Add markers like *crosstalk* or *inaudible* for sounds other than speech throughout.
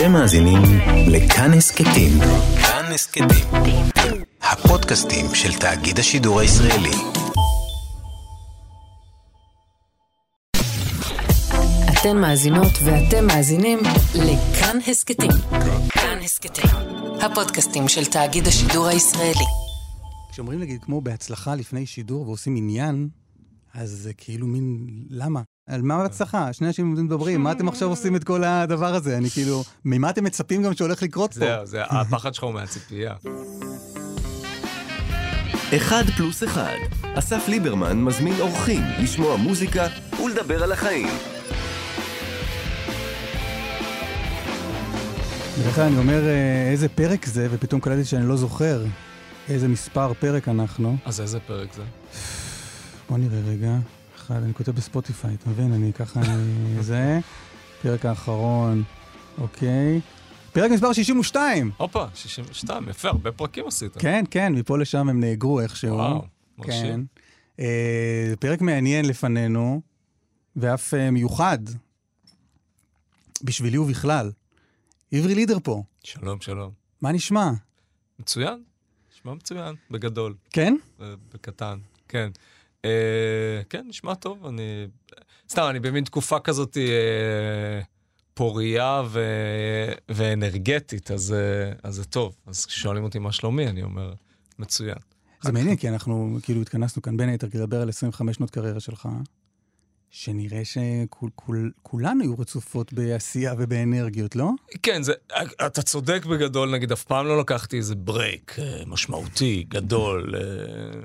אתם מאזינים לכאן הסכתים. כאן הסכתים. הפודקאסטים של תאגיד השידור הישראלי. אתן מאזינות ואתם מאזינים לכאן הסכתים. כאן הסכתים, הפודקאסטים של תאגיד השידור הישראלי. כשאומרים נגיד כמו בהצלחה לפני שידור ועושים עניין, אז זה כאילו מין, למה? על מה בהצלחה? שני אנשים מדברים, מה אתם עכשיו עושים את כל הדבר הזה? אני כאילו, ממה אתם מצפים גם שהולך לקרות פה? זהו, זה הפחד שלך הוא מהציפייה. אחד פלוס אחד. אסף ליברמן מזמין אורחים לשמוע מוזיקה ולדבר על החיים. בדרך כלל אני אומר אה, איזה פרק זה, ופתאום קלטתי שאני לא זוכר איזה מספר פרק אנחנו. אז איזה פרק זה? בוא נראה רגע. אחד, אני כותב בספוטיפיי, אתה מבין? אני ככה, אני... *laughs* זה. פרק האחרון, אוקיי. פרק מספר 62! הופה, 62, יפה, הרבה פרקים עשית. כן, כן, מפה לשם הם נאגרו איכשהו. וואו, כן. מרשים. אה, פרק מעניין לפנינו, ואף אה, מיוחד, בשבילי ובכלל. עברי לידר פה, שלום, שלום. מה נשמע? מצוין, נשמע מצוין, בגדול, כן? ב- בקטן, כן. אה, כן, נשמע טוב, אני... סתם, אני במין תקופה כזאת אה, פורייה ו... ואנרגטית, אז, אה, אז זה טוב. אז כששואלים אותי מה שלומי, אני אומר, מצוין. זה מעניין, כי אנחנו כאילו התכנסנו כאן בין היתר כדי לדבר על 25 שנות קריירה שלך, שנראה שכולנו היו רצופות בעשייה ובאנרגיות, לא? כן, זה, אתה צודק בגדול, נגיד, אף פעם לא לקחתי איזה ברייק אה, משמעותי, גדול, אה,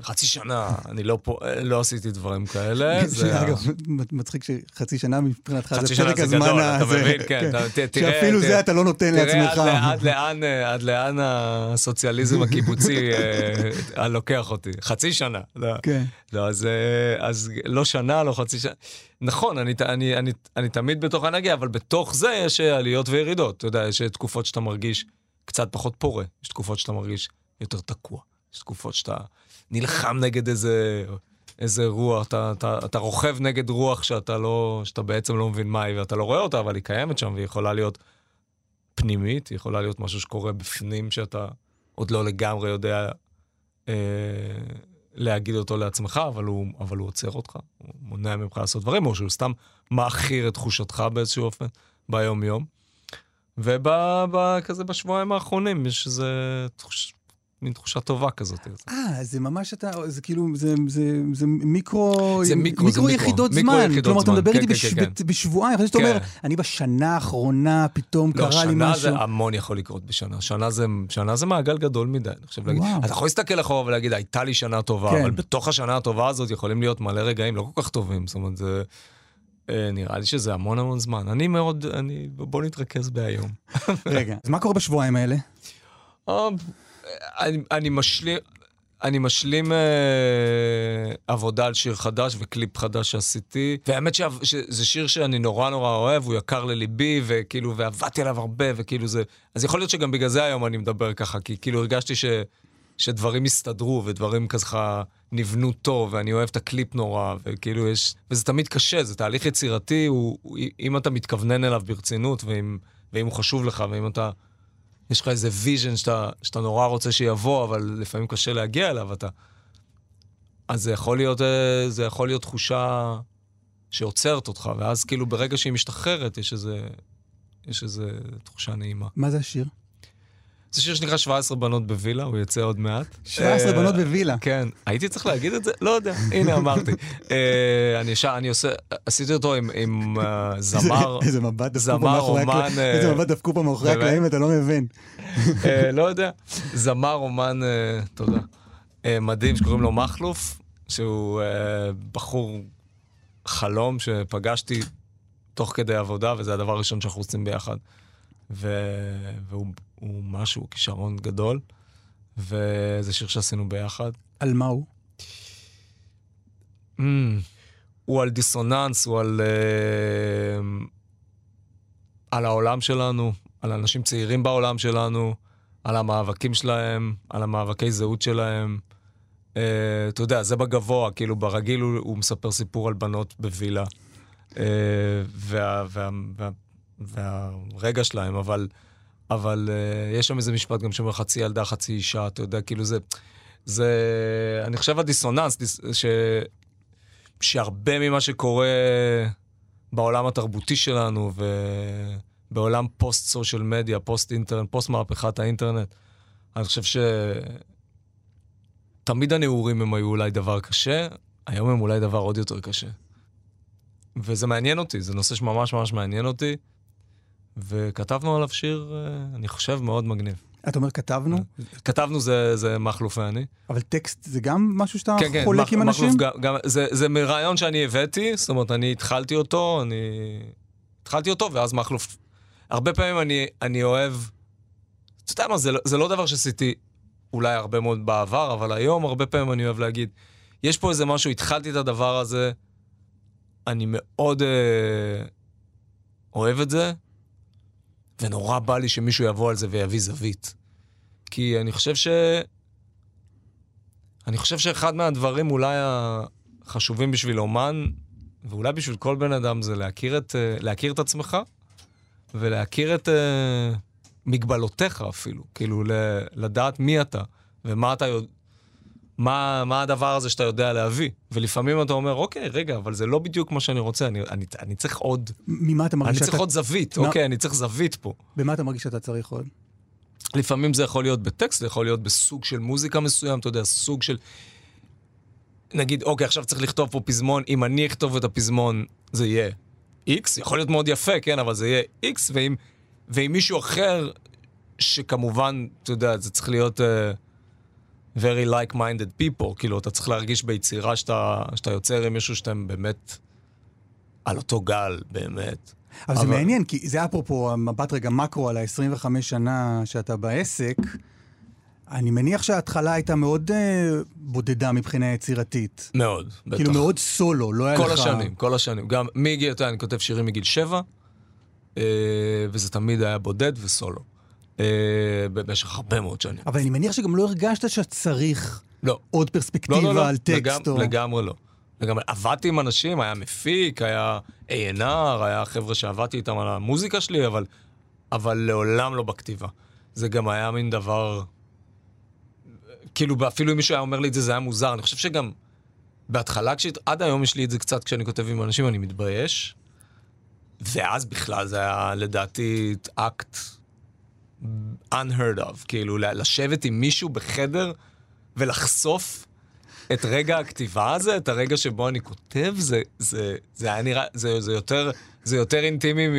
חצי שנה, אני לא פה, אה, לא עשיתי דברים כאלה. *laughs* זה ה- אגב, מצחיק שחצי שנה מבחינתך זה חצי שנה פרק זה הזמן גדול, אתה הזה. מבין, כן, ת- תראה, שאפילו תראה- זה אתה לא נותן תראה לעצמך. עד, עד, לאן, עד לאן הסוציאליזם הקיבוצי *laughs* לוקח אותי. חצי שנה. לא, כן. לא אז, אז לא שנה, לא חצי שנה. נכון, אני, אני, אני, אני תמיד בתוך האנרגיה, אבל בתוך זה יש עליות וירידות. אתה יודע, יש תקופות שאתה מרגיש קצת פחות פורה, יש תקופות שאתה מרגיש יותר תקוע, יש תקופות שאתה נלחם נגד איזה, איזה רוח, אתה, אתה, אתה רוכב נגד רוח שאתה, לא, שאתה בעצם לא מבין מה היא, ואתה לא רואה אותה, אבל היא קיימת שם, והיא יכולה להיות פנימית, היא יכולה להיות משהו שקורה בפנים, שאתה עוד לא לגמרי יודע אה, להגיד אותו לעצמך, אבל הוא, אבל הוא עוצר אותך, הוא מונע ממך לעשות דברים, או שהוא סתם מעכיר את תחושתך באיזשהו אופן ביום-יום. וכזה בשבועיים האחרונים יש איזה תחוש, מין תחושה טובה כזאת. אה, זה ממש אתה, זה כאילו, זה, זה, זה מיקרו, זה מיקרו, זה מיקרו. יחידות מיקרו זמן. יחידות כלומר, אתה זמן, מדבר כן, איתי כן, בש, כן, ב- בשבועיים, חשבתי שאתה כן. אומר, אני בשנה האחרונה פתאום לא, קרה לי שנה משהו. זה המון יכול לקרות בשנה. שנה זה, שנה זה מעגל גדול מדי, אני חושב להגיד. אתה יכול להסתכל אחורה ולהגיד, הייתה לי שנה טובה, כן. אבל בתוך השנה הטובה הזאת יכולים להיות מלא רגעים לא כל כך טובים. זאת אומרת, זה... אה, נראה לי שזה המון המון זמן. אני מאוד, אני... בוא נתרכז בהיום. רגע, אז מה קורה בשבועיים האלה? אני, אני משלים, אני משלים אה, עבודה על שיר חדש וקליפ חדש שעשיתי, והאמת שזה שיר שאני נורא נורא אוהב, הוא יקר לליבי, וכאילו, ועבדתי עליו הרבה, וכאילו זה... אז יכול להיות שגם בגלל זה היום אני מדבר ככה, כי כאילו הרגשתי ש, שדברים הסתדרו, ודברים ככה נבנו טוב, ואני אוהב את הקליפ נורא, וכאילו יש... וזה תמיד קשה, זה תהליך יצירתי, הוא, הוא, אם אתה מתכוונן אליו ברצינות, ואם, ואם הוא חשוב לך, ואם אתה... יש לך איזה vision שאתה, שאתה נורא רוצה שיבוא, אבל לפעמים קשה להגיע אליו, אתה... אז זה יכול להיות, אה, זה יכול להיות תחושה שעוצרת אותך, ואז כאילו ברגע שהיא משתחררת, יש איזה, יש איזה תחושה נעימה. מה זה השיר? זה שיר שנקרא 17 בנות בווילה, הוא יוצא עוד מעט. 17 אה, בנות בווילה. כן. הייתי צריך להגיד את זה? לא יודע, הנה אמרתי. אה, אני עושה, עשיתי אותו עם, אה, זמר, *laughs* זמר, אומן, איזה מבט דפקו פה מאחורי? הקלעים, אתה לא מבין. לא יודע, זמר, אומן, תודה, מדהים שקוראים לו מכלוף, שהוא בחור חלום שפגשתי תוך כדי עבודה, וזה הדבר הראשון שאנחנו עושים ביחד. והוא הוא משהו, הוא כישרון גדול, וזה שיר שעשינו ביחד. על מה הוא? Mm, הוא על דיסוננס, הוא על, uh, על העולם שלנו, על אנשים צעירים בעולם שלנו, על המאבקים שלהם, על המאבקי זהות שלהם. Uh, אתה יודע, זה בגבוה, כאילו ברגיל הוא, הוא מספר סיפור על בנות בווילה. Uh, וה, וה, וה, והרגע שלהם, אבל, אבל uh, יש שם איזה משפט גם שאומר חצי ילדה, חצי אישה, אתה יודע, כאילו זה... זה... אני חושב הדיסוננס, דיס, ש... שהרבה ממה שקורה בעולם התרבותי שלנו ובעולם פוסט social media, פוסט אינטרנט, פוסט מהפכת האינטרנט, אני חושב ש... תמיד הנעורים הם היו אולי דבר קשה, היום הם אולי דבר עוד יותר קשה. וזה מעניין אותי, זה נושא שממש ממש מעניין אותי, וכתבנו עליו שיר, אה, אני חושב, מאוד מגניב. אתה אומר כתבנו, כתבנו זה, זה מכלוף ואני. אבל טקסט זה גם משהו שאתה כן, כן, חולק מח- עם אנשים? מכלוף גם, גם, זה, זה מרעיון שאני הבאתי, זאת אומרת, אני התחלתי אותו, אני... התחלתי אותו, ואז מכלוף... הרבה פעמים אני, אני אוהב... אתה יודע מה, זה, לא- זה לא דבר שעשיתי אולי הרבה מאוד בעבר, אבל היום הרבה פעמים אני אוהב להגיד, יש פה איזה משהו, התחלתי את הדבר הזה, אני מאוד אה, אוהב את זה, ונורא בא לי שמישהו יבוא על זה ויביא זווית. כי אני חושב ש... אני חושב שאחד מהדברים אולי החשובים בשביל אומן, ואולי בשביל כל בן אדם, זה להכיר את, להכיר את עצמך, ולהכיר את uh, מגבלותיך אפילו. כאילו, לדעת מי אתה, ומה אתה. מה, מה הדבר הזה שאתה יודע להביא. ולפעמים אתה אומר, אוקיי, רגע, אבל זה לא בדיוק מה שאני רוצה, אני, אני, אני צריך עוד, ממה אתה אני מרגיש צריך שאתה... עוד זווית, מה- אוקיי, אני צריך זווית פה. במה אתה מרגיש שאתה צריך עוד? לפעמים זה יכול להיות בטקסט, זה יכול להיות בסוג של מוזיקה מסוים, אתה יודע, סוג של... נגיד, אוקיי, עכשיו צריך לכתוב פה פזמון, אם אני אכתוב את הפזמון, זה יהיה X, יכול להיות מאוד יפה, כן, אבל זה יהיה X, ואם, ואם מישהו אחר, שכמובן, אתה יודע, זה צריך להיות uh, very like-minded people, כאילו, אתה צריך להרגיש ביצירה שאתה, שאתה יוצר עם מישהו שאתם באמת על אותו גל, באמת. אבל זה אבל- מעניין, כי זה אפרופו המבט רגע מקרו על ה-25 שנה שאתה בעסק. אני מניח שההתחלה הייתה מאוד אה, בודדה מבחינה יצירתית. מאוד, בטח. כאילו מאוד סולו, לא היה לך... כל השנים, כל השנים. גם מגיל, אתה יודע, אני כותב שירים מגיל שבע, אה, וזה תמיד היה בודד וסולו. אה, במשך הרבה מאוד שנים. אבל אני מניח שגם לא הרגשת שצריך לא. עוד לא, פרספקטיבה לא, לא. על טקסט. לגמ- או... לגמרי לא. לגמרי. עבדתי עם אנשים, היה מפיק, היה A&R, היה חבר'ה שעבדתי איתם על המוזיקה שלי, אבל, אבל לעולם לא בכתיבה. זה גם היה מין דבר... כאילו, אפילו אם מישהו היה אומר לי את זה, זה היה מוזר. אני חושב שגם בהתחלה, כשהת... עד היום יש לי את זה קצת כשאני כותב עם אנשים, אני מתבייש. ואז בכלל זה היה, לדעתי, אקט unheard of. כאילו, לשבת עם מישהו בחדר ולחשוף את רגע הכתיבה הזה, את הרגע שבו אני כותב, זה, זה, זה היה נראה, זה, זה יותר... זה יותר אינטימי מ...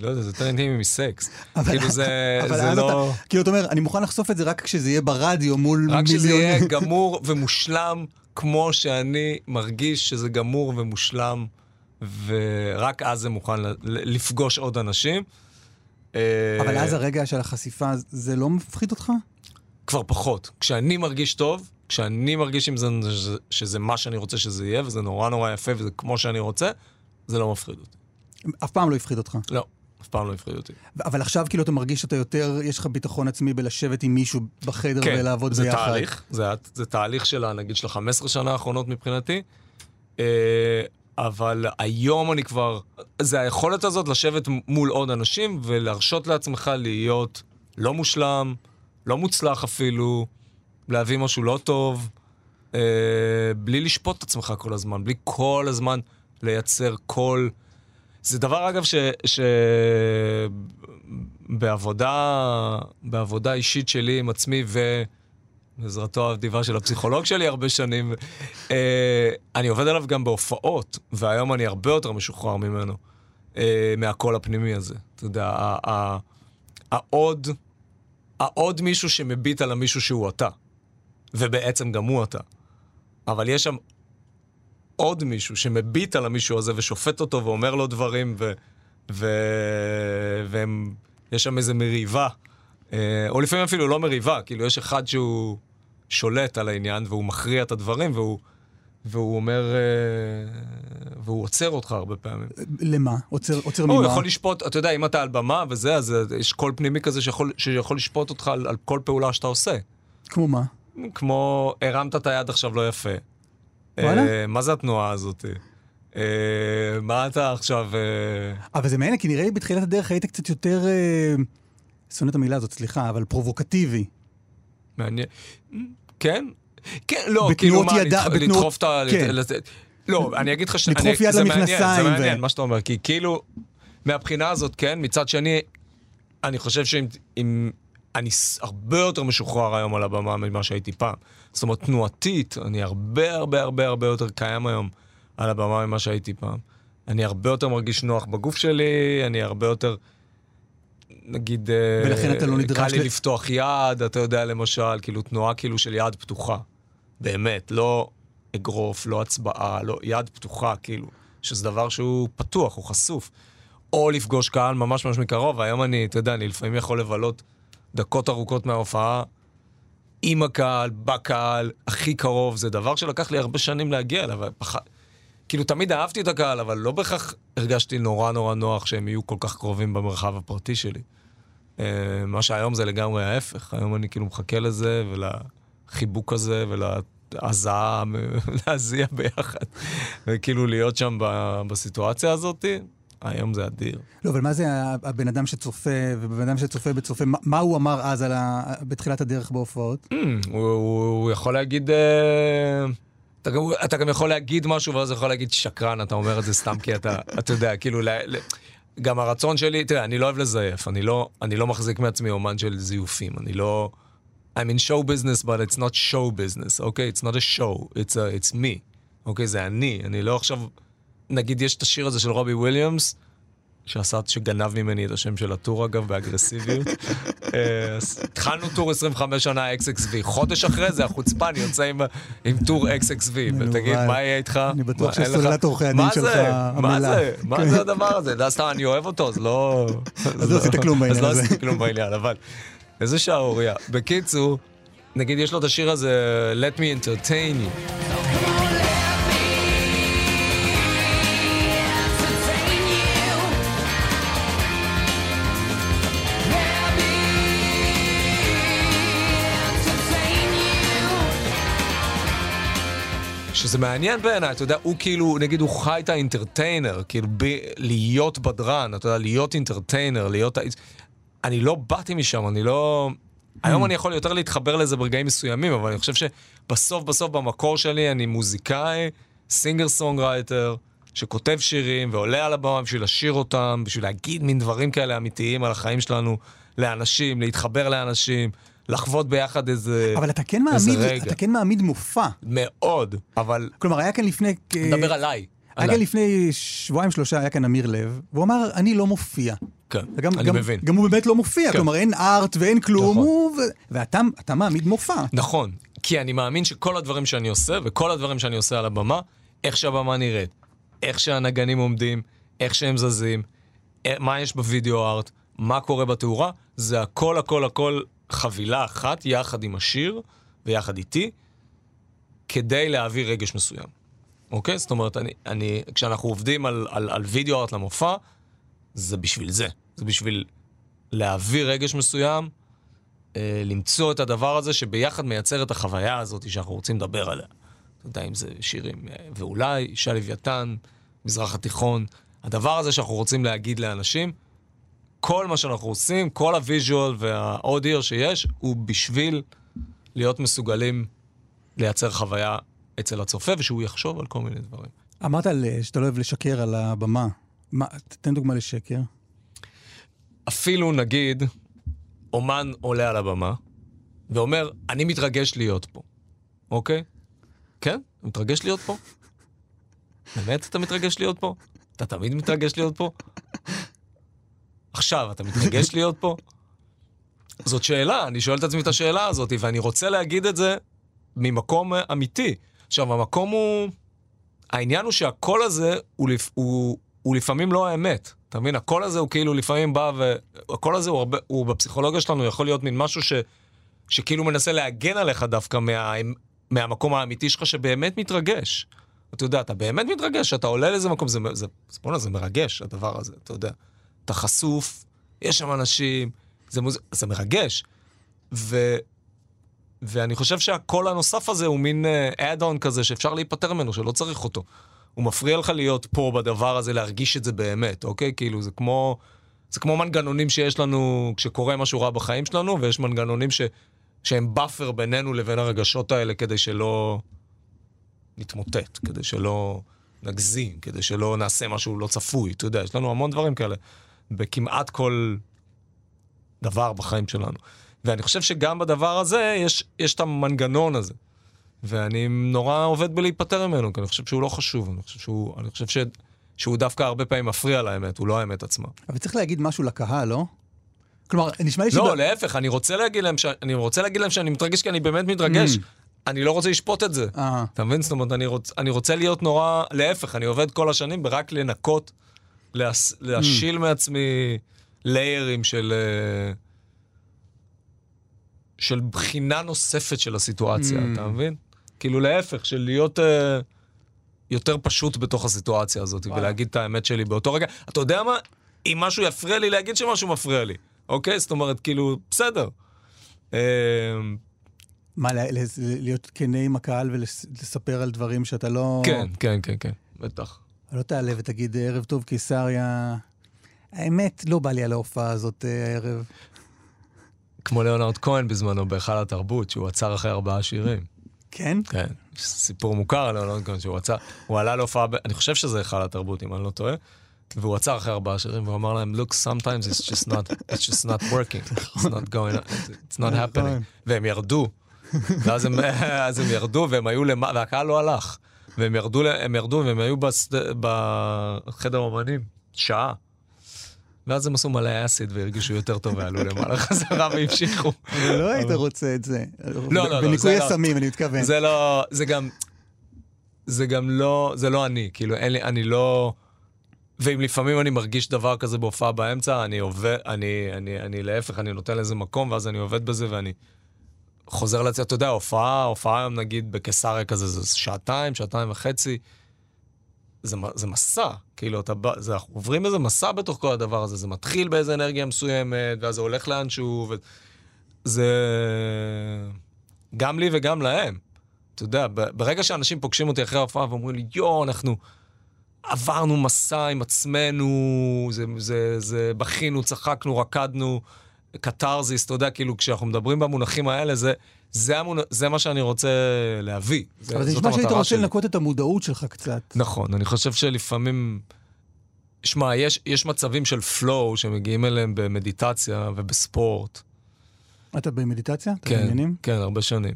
לא יודע, זה יותר אינטימי מסקס. כאילו זה, אבל זה לא... אתה, כאילו, אתה אומר, אני מוכן לחשוף את זה רק כשזה יהיה ברדיו מול רק שזה מיליונים. יהיה *laughs* גמור ומושלם, כמו שאני מרגיש שזה גמור ומושלם, ורק אז זה מוכן לפגוש עוד אנשים. אבל אה, אז הרגע של החשיפה, זה לא מפחיד אותך? כבר פחות. כשאני מרגיש טוב, כשאני מרגיש עם זה שזה, שזה מה שאני רוצה שזה יהיה, וזה נורא נורא יפה, וזה כמו שאני רוצה, זה לא מפחיד אותי. אף פעם לא הפחיד אותך. לא, אף פעם לא הפחיד אותי. אבל עכשיו כאילו אתה מרגיש שאתה יותר, יש לך ביטחון עצמי בלשבת עם מישהו בחדר ולעבוד כן, זה ביחד. תהליך, זה, זה תהליך של, נגיד, של ה-15 שנה האחרונות מבחינתי. אבל היום אני כבר... זה היכולת הזאת לשבת מול עוד אנשים ולהרשות לעצמך להיות לא מושלם, לא מוצלח אפילו, להביא משהו לא טוב, אה, בלי לשפוט את עצמך כל הזמן, בלי כל הזמן לייצר קול. זה דבר, אגב, ש... ש... בעבודה, בעבודה אישית שלי עם עצמי ובעזרתו האדיבה של הפסיכולוג שלי הרבה שנים, אה, אני עובד עליו גם בהופעות, והיום אני הרבה יותר משוחרר ממנו, אה, מהקול הפנימי הזה. אתה יודע, העוד, העוד מישהו שמביט על המישהו שהוא אתה, ובעצם גם הוא אתה. אבל יש שם עוד מישהו שמביט על המישהו הזה ושופט אותו ואומר לו דברים, ו... ו... והם... יש שם איזה מריבה. אה, או לפעמים אפילו לא מריבה, כאילו יש אחד שהוא שולט על העניין והוא מכריע את הדברים והוא, והוא אומר... אה, והוא עוצר אותך הרבה פעמים. למה? עוצר, עוצר או, ממה? הוא יכול לשפוט, אתה יודע, אם אתה על במה וזה, אז אה, יש קול פנימי כזה שיכול, שיכול לשפוט אותך על, על כל פעולה שאתה עושה. כמו מה? כמו, הרמת את היד עכשיו לא יפה. וואלה? אה, מה זה התנועה הזאת? אה, מה אתה עכשיו... אה, אבל זה מעניין, כי נראה לי בתחילת הדרך היית קצת יותר, אה, שונא את המילה הזאת, סליחה, אבל פרובוקטיבי. מעניין. כן? כן, לא, כאילו מה, ידה- לדח- בתנועות- לדחוף את ה... כן. לתת- לא, אני אגיד לך ש... לדחוף אני- יד זה מעניין, למכנסיים זה ו- מעניין, מה שאתה אומר, כי כאילו, מהבחינה הזאת, כן, מצד שני, אני חושב שאם... אם- אני הרבה יותר משוחרר היום על הבמה ממה שהייתי פעם. זאת אומרת, תנועתית, אני הרבה הרבה הרבה הרבה יותר קיים היום על הבמה ממה שהייתי פעם. אני הרבה יותר מרגיש נוח בגוף שלי, אני הרבה יותר, נגיד, אה, ולכן אתה לא נדרש קל לי ל- לפתוח יד, אתה יודע, למשל, כאילו תנועה כאילו של יד פתוחה. באמת, לא אגרוף, לא הצבעה, לא, יד פתוחה, כאילו, שזה דבר שהוא פתוח, הוא חשוף. או לפגוש קהל ממש ממש מקרוב, והיום אני, אתה יודע, אני לפעמים יכול לבלות דקות ארוכות מההופעה עם הקהל, בקהל, הכי קרוב, זה דבר שלקח לי הרבה שנים להגיע אליו, ופח... כאילו, תמיד אהבתי את הקהל, אבל לא בהכרח הרגשתי נורא נורא נוח שהם יהיו כל כך קרובים במרחב הפרטי שלי. אה, מה שהיום זה לגמרי ההפך, היום אני כאילו מחכה לזה ולחיבוק הזה ולהזעה, *laughs* להזיע ביחד, וכאילו להיות שם ב- בסיטואציה הזאת, היום זה אדיר. לא, אבל מה זה הבן אדם שצופה, ובן אדם שצופה בצופה, מה, מה הוא אמר אז על ה... בתחילת הדרך בהופעות? הוא, הוא, הוא יכול להגיד... אה, אתה גם, אתה גם יכול להגיד משהו, ואז יכול להגיד שקרן, אתה אומר את זה סתם כי אתה, אתה יודע, כאילו, ל, ל, גם הרצון שלי, תראה, אני לא אוהב לזייף, אני לא, אני לא מחזיק מעצמי אומן של זיופים, אני לא... I'm in show business, but it's not show business, אוקיי? Okay? It's not a show, it's, a, it's me, אוקיי? Okay? זה אני, אני לא עכשיו... נגיד, יש את השיר הזה של רובי וויליאמס, שעשה, שגנב ממני את השם של הטור אגב, באגרסיביות. *laughs* אה, התחלנו טור 25 שנה XXV, חודש אחרי זה החוצפן יוצא עם, עם טור XXV, ותגיד. מה יהיה איתך? אני בטוח שסוללת עורכי הדין שלך זה? מה. זה? מה כן. זה הדבר הזה? לא, סתם, אני אוהב אותו, אז לא... אז לא עשית כלום בעניין אז לא הזה. עשיתי כלום בעניין, אבל... איזה שערורייה. בקיצור, נגיד יש לו את השיר הזה, Let me entertain you. שזה מעניין בעיניי, אתה יודע, הוא כאילו, נגיד הוא חי את ה entertainer, כאילו ב, להיות בדרן, אתה יודע, להיות entertainer, להיות... אני לא באתי משם, אני לא... היום אני יכול יותר להתחבר לזה ברגעים מסוימים, אבל אני חושב שבסוף בסוף במקור שלי אני מוזיקאי, singer songwriter, שכותב שירים ועולה על הבמה בשביל לשיר אותם, בשביל להגיד מין דברים כאלה אמיתיים על החיים שלנו לאנשים, להתחבר לאנשים, לחוות ביחד איזה... אבל אתה כן מעמיד, רגע. אתה כן מעמיד מופע. מאוד, אבל... כלומר, היה כאן לפני... מדבר עליי. היה כאן לפני שבועיים שלושה, היה כאן אמיר לב, והוא אמר, אני לא מופיע. כן, וגם, אני גם, מבין. גם הוא באמת לא מופיע, כן. כלומר אין ארט ואין כלום, נכון. הוא... ו... ואתה אתה מעמיד מופע. נכון, כי אני מאמין שכל הדברים שאני עושה, וכל הדברים שאני עושה על הבמה, איך שהבמה נראית, איך שהנגנים עומדים, איך שהם זזים, אה, מה יש בווידאו ארט, מה קורה בתאורה, זה הכל הכל הכל חבילה אחת, יחד עם השיר ויחד איתי, כדי להעביר רגש מסוים. אוקיי? זאת אומרת, אני, אני, כשאנחנו עובדים על, על, על וידאו ארט למופע, זה בשביל זה. זה בשביל להעביר רגש מסוים, אה, למצוא את הדבר הזה שביחד מייצר את החוויה הזאת שאנחנו רוצים לדבר עליה. אתה יודע, אם זה שירים, אה, ואולי, אישה לוויתן, מזרח התיכון, הדבר הזה שאנחנו רוצים להגיד לאנשים, כל מה שאנחנו עושים, כל הוויז'ואל והאודיו שיש, הוא בשביל להיות מסוגלים לייצר חוויה אצל הצופה, ושהוא יחשוב על כל מיני דברים. אמרת על, אה, שאתה לא אוהב לשקר על הבמה. מה, תן דוגמה לשקר. אפילו נגיד, אומן עולה על הבמה ואומר, אני מתרגש להיות פה, אוקיי? כן? מתרגש להיות פה? באמת אתה מתרגש להיות פה? אתה תמיד מתרגש להיות פה? עכשיו, אתה מתרגש להיות פה? זאת שאלה, אני שואל את עצמי את השאלה הזאת, ואני רוצה להגיד את זה ממקום אמיתי. עכשיו, המקום הוא... העניין הוא שהקול הזה הוא, לפ... הוא, הוא לפעמים לא האמת. אתה מבין? הקול הזה הוא כאילו לפעמים בא ו... הקול הזה הוא, הרבה... הוא בפסיכולוגיה שלנו יכול להיות מין משהו ש... שכאילו מנסה להגן עליך דווקא מה... מהמקום האמיתי שלך שבאמת מתרגש. אתה יודע, אתה באמת מתרגש, אתה עולה לאיזה מקום, זה, זה, זה, זה מרגש, הדבר הזה, אתה יודע. אתה חשוף, יש שם אנשים, זה, מוז... זה מרגש. ו... ואני חושב שהקול הנוסף הזה הוא מין אד-און כזה שאפשר להיפטר ממנו, שלא צריך אותו. הוא מפריע לך להיות פה בדבר הזה, להרגיש את זה באמת, אוקיי? כאילו, זה כמו, זה כמו מנגנונים שיש לנו כשקורה משהו רע בחיים שלנו, ויש מנגנונים ש, שהם buffer בינינו לבין הרגשות האלה כדי שלא נתמוטט, כדי שלא נגזים, כדי שלא נעשה משהו לא צפוי. אתה יודע, יש לנו המון דברים כאלה בכמעט כל דבר בחיים שלנו. ואני חושב שגם בדבר הזה יש, יש את המנגנון הזה. ואני נורא עובד בלהיפטר ממנו, כי אני חושב שהוא לא חשוב, אני חושב שהוא, אני חושב ש, שהוא דווקא הרבה פעמים מפריע לאמת, הוא לא האמת עצמה. אבל צריך להגיד משהו לקהל, לא? כלומר, נשמע לי לא, שבא- להפך, אני רוצה להגיד להם, ש... אני רוצה להגיד להם שאני מתרגש כי אני באמת מתרגש. Mm. אני לא רוצה לשפוט את זה. אה. אתה מבין? זאת אומרת, אני, רוצ... אני רוצה להיות נורא... להפך, אני עובד כל השנים ברק לנקות, להס... להשיל מעצמי ליירים של... אה, של בחינה נוספת של הסיטואציה, Mm. אתה מבין? כאילו להפך, של להיות אה, יותר פשוט בתוך הסיטואציה הזאת, וואלה. ולהגיד את האמת שלי באותו רגע. אתה יודע מה? אם משהו יפריע לי, להגיד שמשהו מפריע לי, אוקיי? זאת אומרת, כאילו, בסדר. אה, מה, ל- ל- להיות כנה עם הקהל ולספר על דברים שאתה לא... כן, כן, כן, כן, בטח. לא תעלה ותגיד, ערב טוב קיסריה. האמת, לא בא לי על ההופעה הזאת אה, הערב. כמו ליאונרד כהן בזמנו בהיכל התרבות, שהוא עצר אחרי ארבעה שירים. כן? כן, סיפור מוכר ליאונרד כהן, שהוא עצר, הוא עלה להופעה, אני חושב שזה היכל התרבות, אם אני לא טועה, והוא עצר אחרי ארבעה שירים, והוא אמר להם, look, sometimes it's just not, it's just not working, it's not going, it's not happening. נכון. והם ירדו, ואז הם, *laughs* הם ירדו, והם היו למעלה, והקהל לא הלך. והם ירדו, הם ירדו, והם היו בסד... בחדר אומנים, שעה. ואז הם עשו מלא אסיד והרגישו יותר טוב ועלו *laughs* למעלה חזרה והמשיכו. לא היית רוצה את זה. לא, לא, לא, בניקוי לא. הסמים, אני מתכוון. זה לא, זה גם, זה גם לא, זה לא אני, כאילו, אין לי, אני לא... ואם לפעמים אני מרגיש דבר כזה בהופעה באמצע, אני עובד, אני, אני, אני להפך, אני נותן לזה מקום, ואז אני עובד בזה ואני חוזר לעצמי, אתה יודע, הופעה, הופעה היום נגיד בקיסריה כזה, זה שעתיים, שעתיים וחצי, זה, זה מסע, כאילו, אתה בא, זה, אנחנו עוברים איזה מסע בתוך כל הדבר הזה, זה מתחיל באיזה אנרגיה מסוימת, ואז זה הולך לאנשהו, וזה גם לי וגם להם. אתה יודע, ברגע שאנשים פוגשים אותי אחרי ההופעה ואומרים לי, יואו, אנחנו עברנו מסע עם עצמנו, זה, זה, זה בכינו, צחקנו, רקדנו, קתרזיס, אתה יודע, כאילו, כשאנחנו מדברים במונחים האלה, זה, זה, המונ... זה מה שאני רוצה להביא. זה, אבל זה זאת נשמע שהיית רוצה. לנקות את המודעות שלך קצת. נכון, אני חושב שלפעמים... שמע, יש, יש מצבים של flow שמגיעים אליהם במדיטציה ובספורט. אתה במדיטציה? אתה כן, בעניינים? כן, הרבה שנים.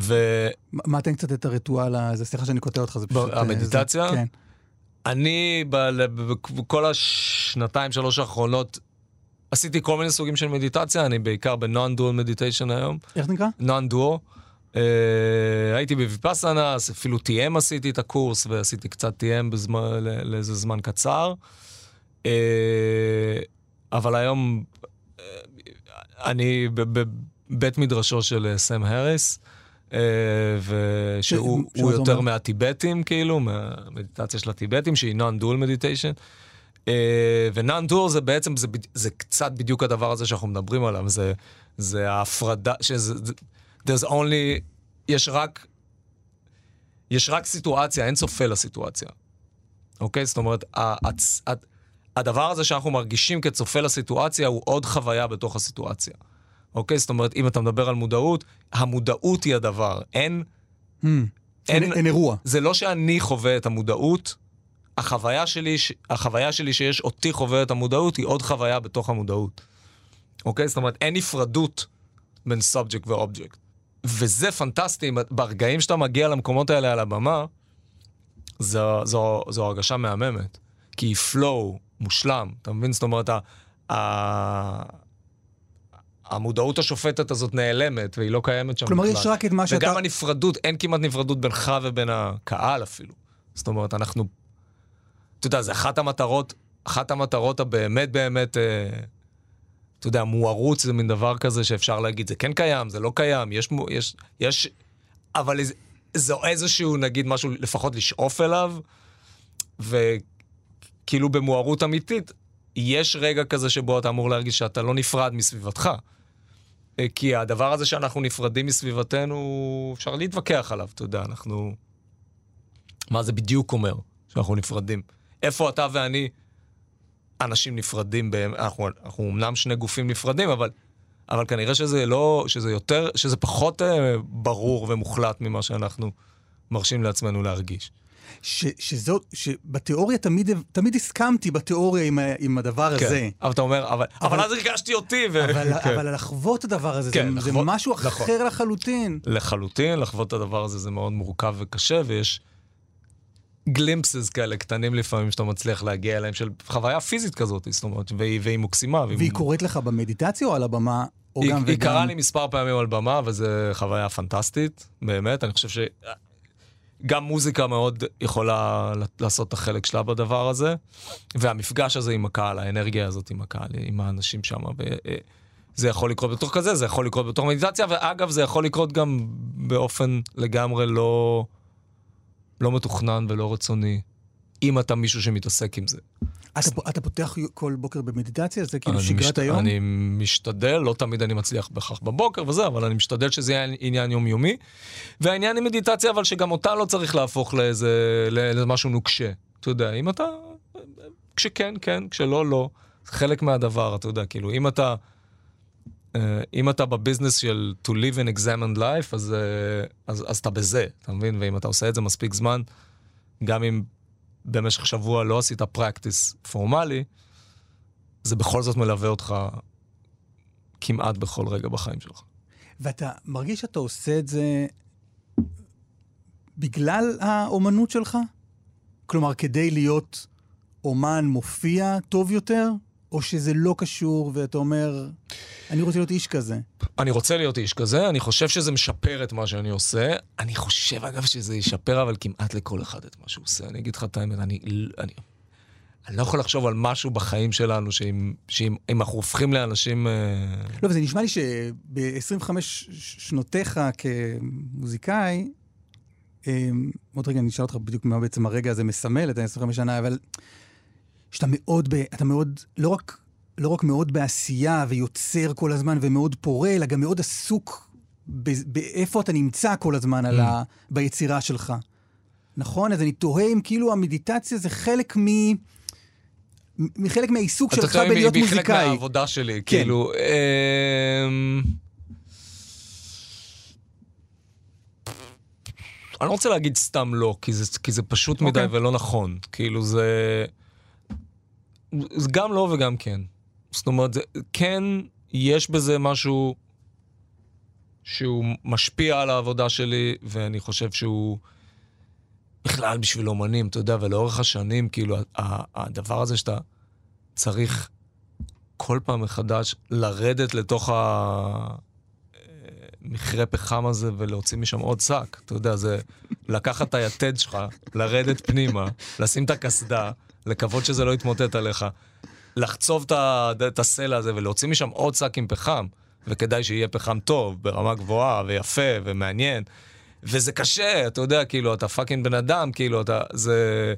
ו... מה תן קצת את הריטואל הזה? סליחה שאני קוטע אותך, זה פשוט... אה, המדיטציה? זה- כן. אני בכל השנתיים, שלוש האחרונות, עשיתי כל מיני סוגים של מדיטציה, אני בעיקר ב-non-dual meditation היום, איך נקרא? non-dual. Uh, הייתי בוויפאסנה, אז אפילו TM עשיתי את הקורס, ועשיתי קצת TM בזמן, לאיזה זמן קצר. Uh, אבל היום uh, אני בבית מדרשו של סם האריס, uh, ושהוא יותר אומר? מהטיבטים, כאילו, מהמדיטציה של הטיבטים, שהיא non-dual meditation. Uh, ו-non-dual זה בעצם, זה, זה קצת בדיוק הדבר הזה שאנחנו מדברים עליו, זה, זה ההפרדה, שזה, זה- there's only, יש רק, יש רק סיטואציה, אין סופה לסיטואציה. אוקיי? זאת אומרת, הצ- ה- הדבר הזה שאנחנו מרגישים כצופה לסיטואציה הוא עוד חוויה בתוך הסיטואציה. אוקיי? זאת אומרת, אם אתה מדבר על מודעות, המודעות היא הדבר. אין, Hmm. אין, אין אין אירוע. זה לא שאני חווה את המודעות, החוויה שלי, החוויה שלי שיש אותי חווה את המודעות היא עוד חוויה בתוך המודעות. אוקיי? זאת אומרת, אין נפרדות בין subject ו object. וזה פנטסטי, ברגעים שאתה מגיע למקומות האלה על הבמה, זו, זו, זו הרגשה מהממת. כי היא flow מושלם, אתה מבין? זאת אומרת, ה, ה, המודעות השופטת הזאת נעלמת, והיא לא קיימת שם כלומר, בכלל. יש רק את מה שאתה... וגם הנפרדות, אין כמעט נפרדות בינך ובין הקהל אפילו. זאת אומרת, אנחנו... אתה יודע, זה אחת המטרות, אחת המטרות הבאמת באמת, אה, אתה יודע, מוארות זה מין דבר כזה שאפשר להגיד, זה כן קיים, זה לא קיים, יש... יש, יש אבל איזה- זו איזשהו, נגיד, משהו לפחות לשאוף אליו, וכאילו במוארות אמיתית, יש רגע כזה שבו אתה אמור להרגיש שאתה לא נפרד מסביבתך. אה, כי הדבר הזה שאנחנו נפרדים מסביבתנו, אפשר להתווכח עליו, אתה יודע, אנחנו... מה זה בדיוק אומר? שאנחנו נפרדים. איפה אתה ואני, אנשים נפרדים, בהם, אנחנו, אנחנו אמנם שני גופים נפרדים, אבל, אבל כנראה שזה לא, שזה יותר, שזה פחות אה, ברור ומוחלט ממה שאנחנו מרשים לעצמנו להרגיש. ש, שזאת, שבתיאוריה תמיד, תמיד הסכמתי בתיאוריה עם, עם הדבר כן. הזה. אבל אתה אומר, אבל, אבל, אבל- אז הרגשתי אותי. ו... אבל, *laughs* כן. אבל לחוות את הדבר הזה, כן, זה, זה לחוות- משהו נכון. אחר לחלוטין. לחלוטין, לחוות את הדבר הזה זה מאוד מורכב וקשה, ויש גלימפסס כאלה קטנים לפעמים שאתה מצליח להגיע אליהם, של חוויה פיזית כזאת, זאת אומרת, והיא, והיא מוקסימה. והיא, והיא קורית לך במדיטציה או על הבמה, או היא, גם היא וגם? קרה לי מספר פעמים על במה, וזו חוויה פנטסטית, באמת. אני חושב ש... גם מוזיקה מאוד יכולה לעשות את החלק שלה בדבר הזה, והמפגש הזה עם הקהל, האנרגיה הזאת עם הקהל, עם האנשים שם, זה יכול לקרות בתוך כזה, זה יכול לקרות בתוך מדיטציה, ואגב, זה יכול לקרות גם באופן לגמרי לא, לא מתוכנן ולא רצוני, אם אתה מישהו שמתעסק עם זה. אתה, פ- אתה פותח כל בוקר במדיטציה? זה כאילו שגרת משת- היום? אני משתדל, לא תמיד אני מצליח בכך בבוקר וזה, אבל אני משתדל שזה יהיה עניין יומיומי. והעניין עם מדיטציה, אבל שגם אותה לא צריך להפוך לאיזה, לאיזה משהו נוקשה. אתה יודע, אם אתה... כשכן, כן, כשלא, לא. חלק מהדבר, אתה יודע, כאילו, אם אתה... אה, אם אתה בביזנס של to live an examined life, אז, אה, אז, אז אתה בזה, אתה מבין? ואם אתה עושה את זה מספיק זמן, גם אם במשך שבוע לא עשית פרקטיס פורמלי, זה בכל זאת מלווה אותך כמעט בכל רגע בחיים שלך. ואתה מרגיש שאתה עושה את זה בגלל האומנות שלך? כלומר, כדי להיות אומן מופיע טוב יותר? או שזה לא קשור ואתה אומר, אני רוצה להיות איש כזה? אני רוצה להיות איש כזה, אני חושב שזה משפר את מה שאני עושה. אני חושב, אגב, שזה ישפר אבל כמעט לכל אחד את מה שהוא עושה. אני אגיד לך את האמת, אני, אני, אני לא יכול לחשוב על משהו בחיים שלנו שאם, שאם אם אנחנו הופכים לאנשים... אה, לא, וזה נשמע לי שב-25 שנותיך כמוזיקאי, אה, עוד רגע אני אשאל אותך בדיוק מה בעצם הרגע הזה מסמל את ה-25 שנה, אבל שאתה מאוד, ב, אתה מאוד, לא רק, לא רק מאוד בעשייה ויוצר כל הזמן ומאוד פורה, אלא גם מאוד עסוק ב- באיפה אתה נמצא כל הזמן על ה, ביצירה שלך. נכון? אז אני תוהה אם כאילו המדיטציה זה חלק מ... מחלק מהעיסוק אתה שלך טועה, בלהיות היא חלק מוזיקאי. מהעבודה שלי, כן. כאילו... אמ, אני לא רוצה להגיד סתם לא, כי זה, כי זה פשוט מדי אוקיי. ולא נכון. כאילו זה... זה גם לא וגם כן. זאת אומרת, כן, יש בזה משהו שהוא משפיע על העבודה שלי, ואני חושב שהוא בכלל בשביל אומנים, אתה יודע, ולאורך השנים, כאילו, הדבר הזה שאתה צריך כל פעם מחדש לרדת לתוך המכרה פחם הזה ולהוציא משם עוד שק. אתה יודע, זה לקחת את היתד שלך, לרדת פנימה, לשים את הקסדה, לקוות שזה לא יתמוטט עליך, לחצוב את הסלע הזה ולהוציא משם עוד שק עם פחם, וכדאי שיהיה פחם טוב, ברמה גבוהה ויפה ומעניין. וזה קשה, אתה יודע, כאילו, אתה פאקינג בן אדם, כאילו, אתה... זה...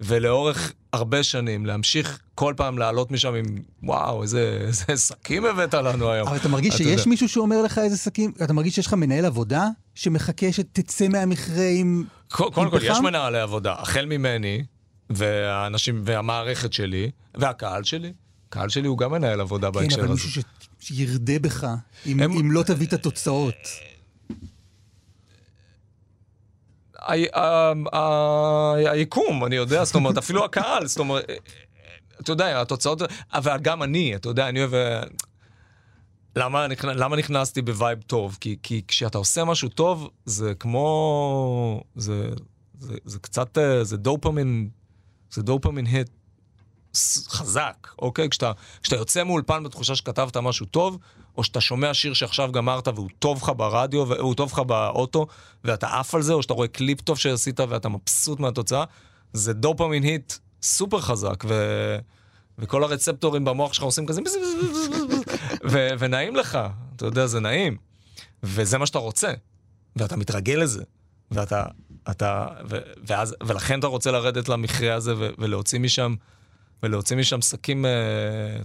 ולאורך הרבה שנים, להמשיך כל פעם לעלות משם עם, וואו, איזה, איזה שקים הבאת לנו היום. אבל אתה מרגיש שיש יודע. מישהו שאומר לך איזה שקים? אתה מרגיש שיש לך מנהל עבודה שמחכה שתצא מהמכרה עם... קודם כל, כל, פחם? יש מנהלי עבודה, החל ממני, והאנשים, והמערכת שלי, והקהל שלי. הקהל שלי הוא גם מנהל עבודה כן, בהקשר אבל הזה. מישהו ש... שירדה בך אם, הם- אם לא תביא את התוצאות. היקום, אני יודע, זאת אומרת, אפילו הקהל, זאת אומרת, אתה יודע, התוצאות, אבל גם אני, אתה יודע, אני אוהב... למה, נכנ... למה נכנסתי ב vibe טוב? כי, כי כשאתה עושה משהו טוב, זה כמו... זה, זה, זה קצת... אה, זה דופמין... זה dopamine hit ס- חזק, אוקיי? כשאתה, כשאתה יוצא מאולפן בתחושה שכתבת משהו טוב, או שאתה שומע שיר שעכשיו גמרת והוא טוב לך ברדיו, והוא טוב לך באוטו, ואתה עף על זה, או שאתה רואה קליפ טוב שעשית ואתה מבסוט מהתוצאה, זה דופמין היט סופר חזק, ו... וכל הרצפטורים במוח שלך עושים כזה, ו... ונעים לך, אתה יודע, זה נעים. וזה מה שאתה רוצה, ואתה מתרגל לזה, ואתה, אתה, ו... ואז, ולכן אתה רוצה לרדת למכרה הזה ו... ולהוציא משם, ולהוציא משם שקים אה,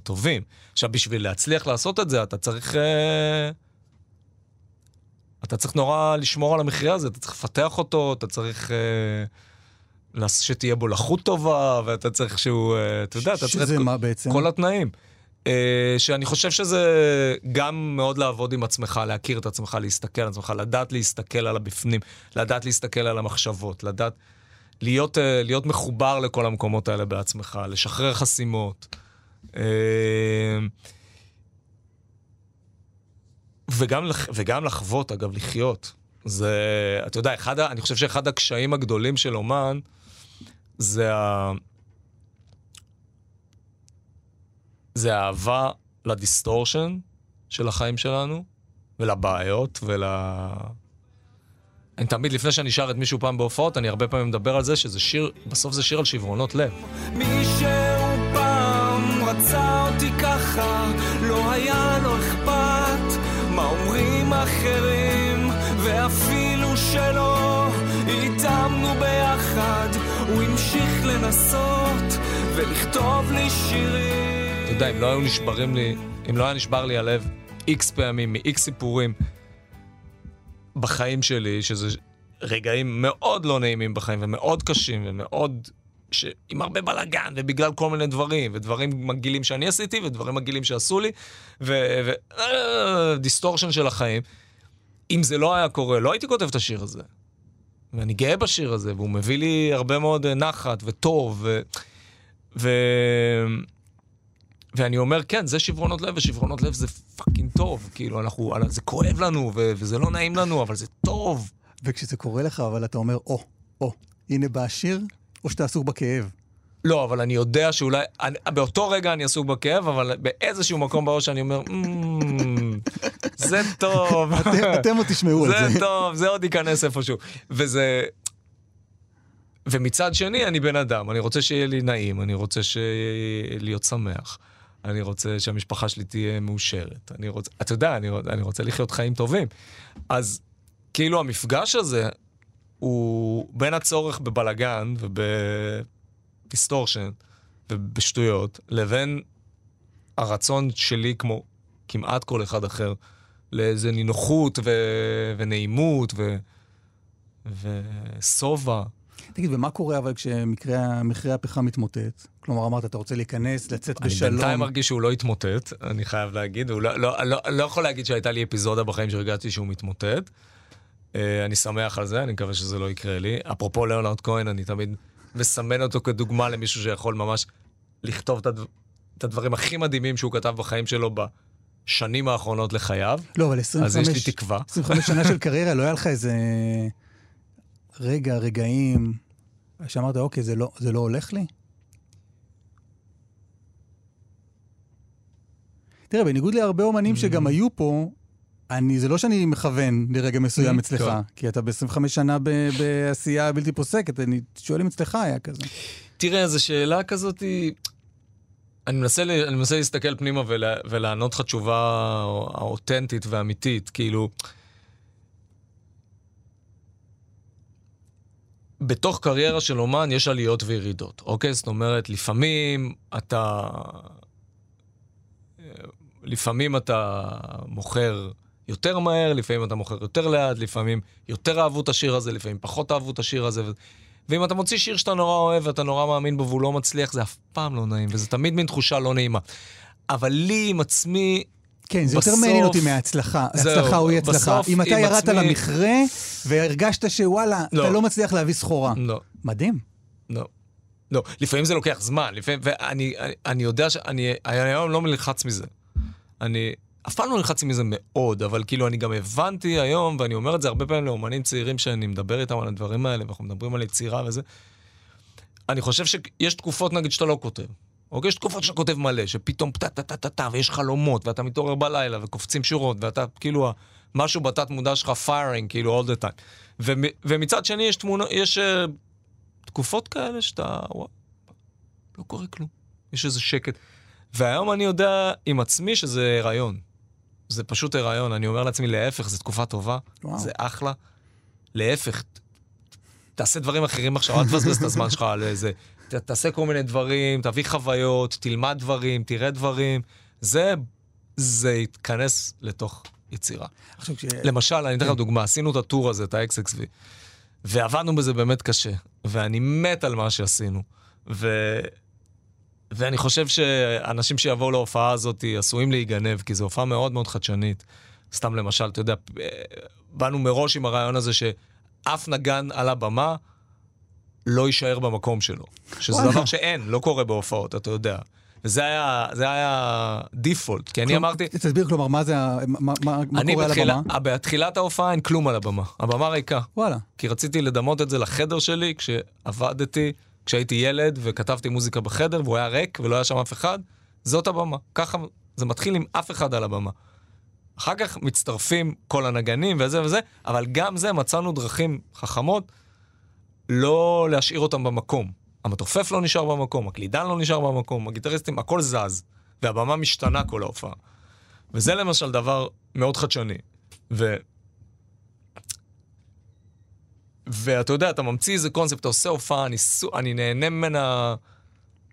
טובים. עכשיו, בשביל להצליח לעשות את זה, אתה צריך... אה, אתה צריך נורא לשמור על המכרה הזה, אתה צריך לפתח אותו, אתה צריך אה, שתהיה בו לחות טובה, ואתה צריך שהוא, אה, אתה יודע, אתה צריך שזה מה בעצם? כל התנאים. אה, שאני חושב שזה גם מאוד לעבוד עם עצמך, להכיר את עצמך, להסתכל על עצמך, לדעת להסתכל על הבפנים, לדעת להסתכל על המחשבות, לדעת להיות, אה, להיות מחובר לכל המקומות האלה בעצמך, לשחרר חסימות. אה, וגם, וגם לחוות, אגב, לחיות. זה, אתה יודע, אחד, אני חושב שאחד הקשיים הגדולים של אומן, זה ה... זה האהבה לדיסטורשן של החיים שלנו, ולבעיות, ול... אני תמיד, לפני שאני שר את מישהו פעם בהופעות, אני הרבה פעמים מדבר על זה שזה שיר, בסוף זה שיר על שברונות לב. מישהו פעם רצה אותי ככה, לא היה לו אכפת מה אומרים אחרים, ואפילו שלא התאמנו ביחד, הוא המשיך לנסות ולכתוב לי שירים. יודע, אם לא היו נשברים לי, אם לא היה נשבר לי הלב איקס פעמים, מאיקס סיפורים בחיים שלי, שזה רגעים מאוד לא נעימים בחיים, ומאוד קשים, ומאוד... ש... עם הרבה בלאגן, ובגלל כל מיני דברים, ודברים מגעילים שאני עשיתי, ודברים מגעילים שעשו לי, ו... ו... אה, של החיים. אם זה לא היה קורה, לא הייתי כותב את השיר הזה. ואני גאה בשיר הזה, והוא מביא לי הרבה מאוד אה, נחת וטוב, ו... ו... ואני אומר, כן, זה שברונות לב, ושברונות לב זה fucking טוב. כאילו, אנחנו, זה כואב לנו, ו- וזה לא נעים לנו, אבל זה טוב. וכשזה קורה לך, אבל אתה אומר, או, או, הנה בא השיר, או שאתה עסוק בכאב. לא, אבל אני יודע שאולי, אני, באותו רגע אני עסוק בכאב, אבל באיזשהו מקום בראש אני אומר, "מ, זה טוב. *laughs* אתם, אתם עוד תשמעו על זה זה. טוב, זה עוד ייכנס איפשהו. וזה... ומצד שני, אני בן אדם, אני רוצה שיהיה לי נעים, אני רוצה להיות שמח. אני רוצה שהמשפחה שלי תהיה מאושרת. אני רוצה, אתה יודע, אני, אני רוצה לחיות חיים טובים. אז כאילו המפגש הזה הוא בין הצורך בבלגן ובדיסטורשן ובשטויות, לבין הרצון שלי, כמו כמעט כל אחד אחר, לאיזה נינוחות ו- ונעימות ו- ושובע. תגיד, ומה קורה אבל כשמחירי הפחם מתמוטט? כלומר, אמרת, אתה רוצה להיכנס, לצאת אני בשלום. בינתיים מרגיש שהוא לא התמוטט, אני חייב להגיד. הוא לא, לא, לא, לא יכול להגיד שהייתה לי אפיזודה בחיים שהרגשתי שהוא מתמוטט. אה, אני שמח על זה, אני מקווה שזה לא יקרה לי. אפרופו ליאונרד כהן, אני תמיד מסמן אותו כדוגמה למישהו שיכול ממש לכתוב את, הדבר, את הדברים הכי מדהימים שהוא כתב בחיים שלו בשנים האחרונות לחייו. לא, אבל 25... אז יש לי תקווה. 25 שנה של *laughs* קריירה, לא היה לך איזה רגע, רגעים, שאמרת, אוקיי, זה לא, זה לא הולך לי? תראה, בניגוד להרבה אומנים שגם היו פה, אני, זה לא שאני מכוון לרגע מסוים Mm, אצלך, טוב. כי אתה ב-25 שנה ב- בעשייה בלתי פוסקת, אני שואל אם אצלך היה כזה. תראה, זו שאלה כזאת, היא- אני מנסה, ל- אני מנסה להסתכל פנימה ולה, ולענות לך תשובה אותנטית ואמיתית, כאילו... בתוך קריירה של אומן יש עליות וירידות, אוקיי? זאת אומרת, לפעמים אתה... לפעמים אתה מוכר יותר מהר, לפעמים אתה מוכר יותר לאט, לפעמים יותר אהבו את השיר הזה, לפעמים פחות אהבו את השיר הזה. ו... ואם אתה מוציא שיר שאתה נורא אוהב ואתה נורא מאמין בו והוא לא מצליח, זה אף פעם לא נעים, וזה תמיד מין תחושה לא נעימה. אבל לי עם עצמי, כן, זה יותר בסוף- מעניין אותי מההצלחה. זהו, הצלחה או אי הצלחה. אם אתה ירדת עצמי- למכרה והרגשת שוואלה, לא. אתה לא מצליח להביא סחורה. לא, מדהים. לא. לא, לפעמים זה לוקח זמן, לפעמים, ואני אני, אני יודע שאני אני היום לא נלחץ מזה. אני אף פעם לא נלחץ מזה מאוד, אבל כאילו אני גם הבנתי היום, ואני אומר את זה הרבה פעמים לאומנים צעירים שאני מדבר איתם על הדברים האלה, ואנחנו מדברים על יצירה וזה. אני חושב שיש תקופות, נגיד, שאתה לא כותב. אוקיי? יש תקופות שאתה כותב מלא, שפתאום טה-טה-טה-טה, ויש חלומות, ואתה מתעורר בלילה, וקופצים שורות, ואתה כאילו, משהו בתת מודע שלך פיירינג, כאילו, all the time. ומ, ומצד שני, יש תמונות, יש uh, תקופות כאלה שאתה, וואו, לא קורה כלום. יש איזה שקט. והיום אני יודע עם עצמי שזה הריון. זה פשוט הריון. אני אומר לעצמי, להפך, זו תקופה טובה, וואו. זה אחלה. להפך, תעשה דברים אחרים עכשיו, אל תבזבז את הזמן שלך על איזה... ת- תעשה כל מיני דברים, תביא חוויות, תלמד דברים, תראה דברים. זה, זה יתכנס לתוך יצירה. עכשיו, כש... למשל, אני אתן לך דוגמה, עשינו את הטור הזה, את ה-XXV, ועבדנו בזה באמת קשה. ואני מת על מה שעשינו. ו... ואני חושב שאנשים שיבואו להופעה הזאת עשויים להיגנב, כי זו הופעה מאוד מאוד חדשנית. סתם למשל, אתה יודע, באנו מראש עם הרעיון הזה שאף נגן על הבמה לא יישאר במקום שלו. שזה וואלה. דבר שאין, לא קורה בהופעות, אתה יודע. היה, זה היה דיפולט, כי אני אמרתי, תסביר, כלומר, מה זה, מה- מה מה קורה על בתחילה, הבמה? בתחילת ההופעה אין כלום על הבמה. הבמה ריקה. וואלה. כי רציתי לדמות את זה לחדר שלי כשעבדתי, כשהייתי ילד וכתבתי מוזיקה בחדר והוא היה ריק ולא היה שם אף אחד, זאת הבמה. ככה זה מתחיל עם אף אחד על הבמה. אחר כך מצטרפים כל הנגנים וזה וזה, אבל גם זה מצאנו דרכים חכמות לא להשאיר אותם במקום. המתופף לא נשאר במקום, הקלידן לא נשאר במקום, הגיטריסטים, הכל זז, והבמה משתנה כל ההופעה. וזה למשל דבר מאוד חדשני. ו... ואתה יודע, אתה ממציא איזה קונספט, אתה עושה הופעה, אני. אני נהנה ממנה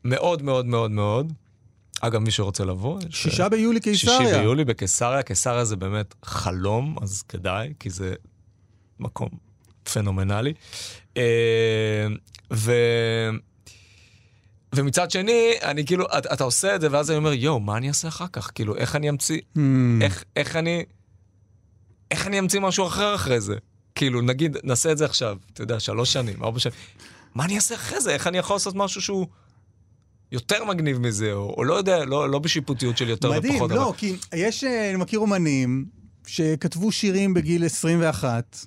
מאוד מאוד מאוד מאוד. אגב, מי שרוצה לבוא, יש... שישה ביולי קיסריה. שישי ביולי בקיסריה, קיסריה זה באמת חלום, אז כדאי, כי זה מקום פנומנלי. אה, ו... ומצד שני, אני כאילו, אתה, אתה עושה את זה, ואז אני אומר, יואו, מה אני אעשה אחר כך? כאילו, איך אני אמציא, Hmm. איך, איך אני, איך אני אמציא משהו אחר אחרי זה? כאילו, נגיד, נעשה את זה עכשיו, אתה יודע, שלוש שנים, ארבע שנים, מה אני אעשה אחרי זה? איך אני יכול לעשות משהו שהוא יותר מגניב מזה, או, או לא יודע, לא, לא בשיפוטיות של יותר מדהים, ופחות, לא, כי יש, אה, אני מכיר אומנים שכתבו שירים בגיל 21,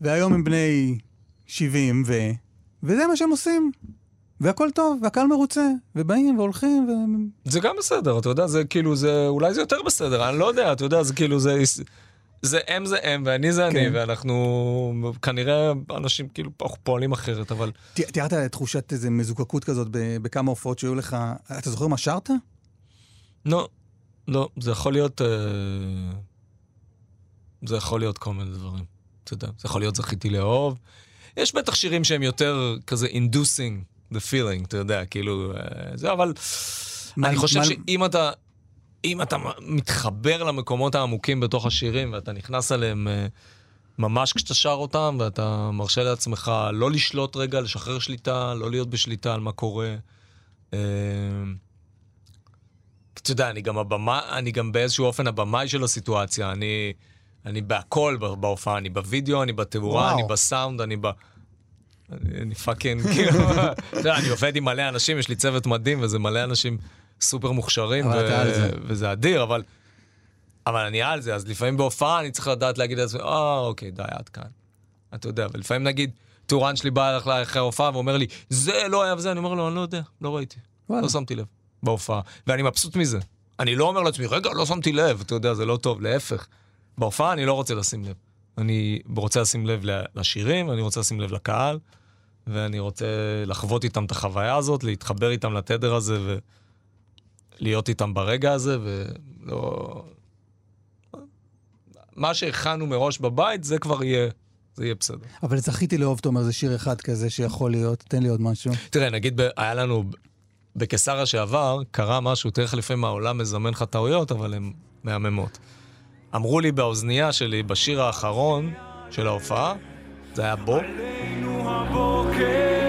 והיום הם בני 70, ו... וזה מה שהם עושים. והכל טוב, והקהל מרוצה, ובאים והולכים, ו... זה גם בסדר, אתה יודע, זה כאילו, זה, אולי זה יותר בסדר, אני לא יודע, אתה יודע, זה כאילו, זה, זה הם זה הם, ואני זה אני, כן. ואנחנו כנראה אנשים כאילו פועלים אחרת, אבל תיארת תחושת איזו מזוקקות כזאת בכמה הופעות שהיו לך. אתה זוכר מה שרת? לא, לא, זה יכול להיות, אה, זה יכול להיות כל מיני דברים, אתה יודע, זה יכול להיות זכיתי לאהוב. יש בטח שירים שהם יותר כזה inducing the feeling, אתה יודע, כאילו, אה, זה, אבל מה- אני חושב מה- שאם אתה, אם אתה מתחבר למקומות העמוקים בתוך השירים ואתה נכנס אליהם אה, ממש כשאתה שר אותם, ואתה מרשה לעצמך לא לשלוט רגע, לשחרר שליטה, לא להיות בשליטה על מה קורה. אה, אתה יודע, אני גם הבמה, אני גם באיזשהו אופן הבמאי של הסיטואציה, אני, אני בהכל בהופעה, אני בווידאו, אני בתאורה. אני בסאונד, אני ב... אני, אני fucking, כאילו, *laughs* אתה יודע, אני עובד עם מלא אנשים, יש לי צוות מדהים, וזה מלא אנשים סופר מוכשרים, אבל אתה על זה. וזה אדיר, אבל, אבל אני על זה, אז לפעמים בהופעה אני צריך לדעת להגיד לעצמי, אה, אוקיי, די, עד כאן. אתה יודע, ולפעמים נגיד, טורן שלי בא אליך אחרי ההופעה ואומר לי, זה לא היה וזה, אני אומר לו, אני לא יודע, לא ראיתי. וואלה. לא שמתי לב בהופעה, ואני מבסוט מזה. אני לא אומר לעצמי, רגע, לא שמתי לב, אתה יודע, זה לא טוב, להפך. בהופעה אני לא רוצה לשים לב. אני רוצה לשים לב לשירים, אני רוצה לשים לב לקהל, ואני רוצה לחוות איתם את החוויה הזאת, להתחבר איתם לתדר הזה ולהיות איתם ברגע הזה, ולא... מה שהכנו מראש בבית, זה כבר יהיה, זה יהיה בסדר. אבל זכיתי לאהוב, תומר, זה שיר אחד כזה שיכול להיות. תן לי עוד משהו. תראה, נגיד, ב- היה לנו, בקיסריה שעבר, קרה משהו, תראה איך לפעמים העולם מזמן לך טעויות, אבל הן מהממות. אמרו לי באוזנייה שלי, בשיר האחרון של ההופעה, זה היה בו, עלינו הבוקר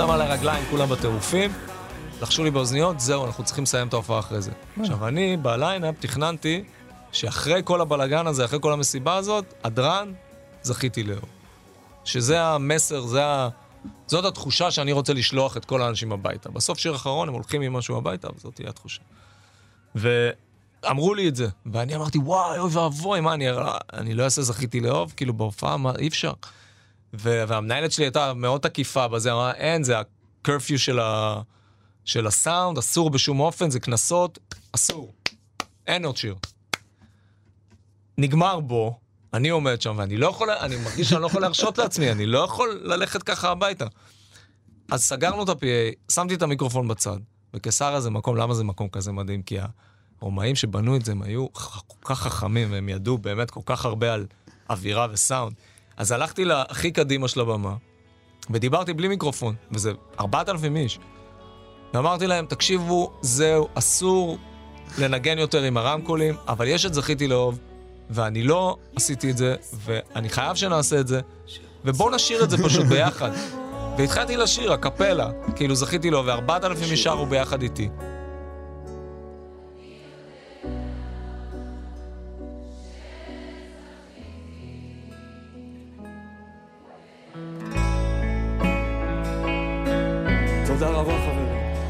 כולם על הרגליים, כולם בטירופים. לחשו לי באוזניות, זהו, אנחנו צריכים לסיים את ההופעה אחרי זה. עכשיו, אני בליינאפ תכננתי שאחרי כל הבלגן הזה, אחרי כל המסיבה הזאת, הדרן, זכיתי לאור. שזה המסר, זה ה... זאת התחושה שאני רוצה לשלוח את כל האנשים הביתה. בסוף שיר אחרון, הם הולכים עם משהו הביתה, וזאת תהיה התחושה. ואמרו לי את זה, ואני אמרתי, וואי, אוי ואבוי, מה, אני, אני לא אעשה זכיתי לאהוב? כאילו, בהופעה, מה, אי אפשר. והמנהלת שלי הייתה מאוד תקיפה בזה, אמרה, אין, זה הקרפיו של, ה- של הסאונד, אסור בשום אופן, זה קנסות, אסור. אין עוד שיר. נגמר בו, אני עומד שם, ואני לא יכול, אני מרגיש שאני לא יכול להרשות לעצמי, אני לא יכול ללכת ככה הביתה. אז סגרנו את ה-PA, שמתי את המיקרופון בצד. וקיסריה זה מקום, למה זה מקום כזה מדהים? כי הרומאים שבנו את זה, הם היו כל כך חכמים, והם ידעו באמת כל כך הרבה על אווירה וסאונד. אז הלכתי להכי קדימה של הבמה, ודיברתי בלי מיקרופון, וזה 4,000 איש. ואמרתי להם, תקשיבו, זהו, אסור לנגן יותר עם הרמקולים, אבל יש את זכיתי לאהוב, ואני לא עשיתי את זה, ואני חייב שנעשה את זה, ובואו נשאיר את זה פשוט ביחד. והתחלתי לשיר, הקפלה, כאילו זכיתי לו, וארבעת אלפים שרו ביחד איתי.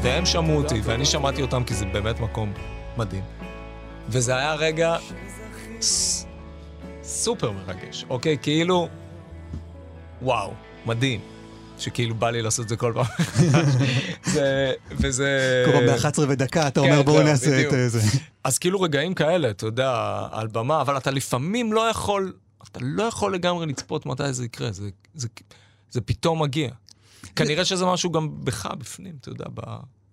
והם שמעו אותי, ואני שמעתי אותם כי זה באמת מקום מדהים. וזה היה רגע ס- סופר מרגש, אוקיי? כאילו, וואו, מדהים. שכאילו בא לי לעשות את זה כל פעם. *laughs* זה, וזה... כל פעם ב-11 ודקה, אתה אומר כן, בואו לא, נעשה. את זה. אז כאילו רגעים כאלה, אתה יודע, על במה, אבל אתה לפעמים לא יכול, אתה לא יכול לגמרי לצפות מתי זה יקרה, זה, זה, זה פתאום מגיע. כנראה שזה משהו גם בך בפנים, אתה יודע, ב...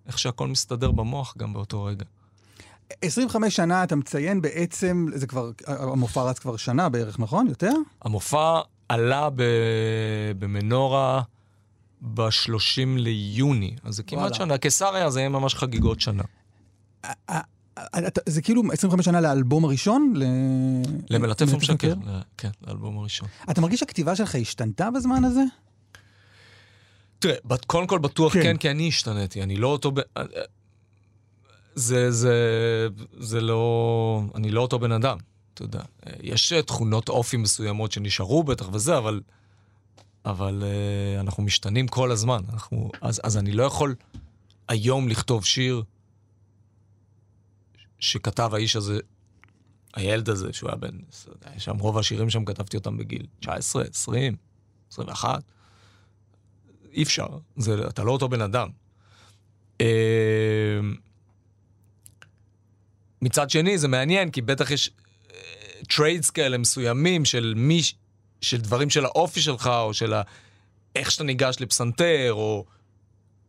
איך שהכל מסתדר במוח גם באותו רגע. 25 שנה אתה מציין בעצם, זה כבר, המופע רץ כבר שנה בערך, נכון? יותר? המופע עלה ב... במנורה ב-30 ליוני, אז זה כמעט וואלה. שנה. קיסריה זה יהיה ממש חגיגות שנה. זה כאילו 25 שנה לאלבום הראשון? ל- למלטף ומשקר, כן, לאלבום הראשון. אתה מרגיש שהכתיבה שלך השתנתה בזמן הזה? תראה, קודם כל בטוח כן. כן, כי אני השתניתי, אני לא אותו... ב- זה, זה, זה לא... אני לא אותו בן אדם, אתה יודע. יש אה, תכונות אופי מסוימות שנשארו בטח וזה, אבל... אבל uh, אנחנו משתנים כל הזמן. אנחנו, אז, אז אני לא יכול היום לכתוב שיר שכתב האיש הזה, הילד הזה, שהוא היה בן... שם רוב השירים שם כתבתי אותם בגיל 19, 20, 21. אי אפשר, זה, אתה לא אותו בן אדם. אה, מצד שני, זה מעניין, כי בטח יש traits כאלה מסוימים של מי, של דברים של האופי שלך, או של ה, איך שאתה ניגש לפסנתר, או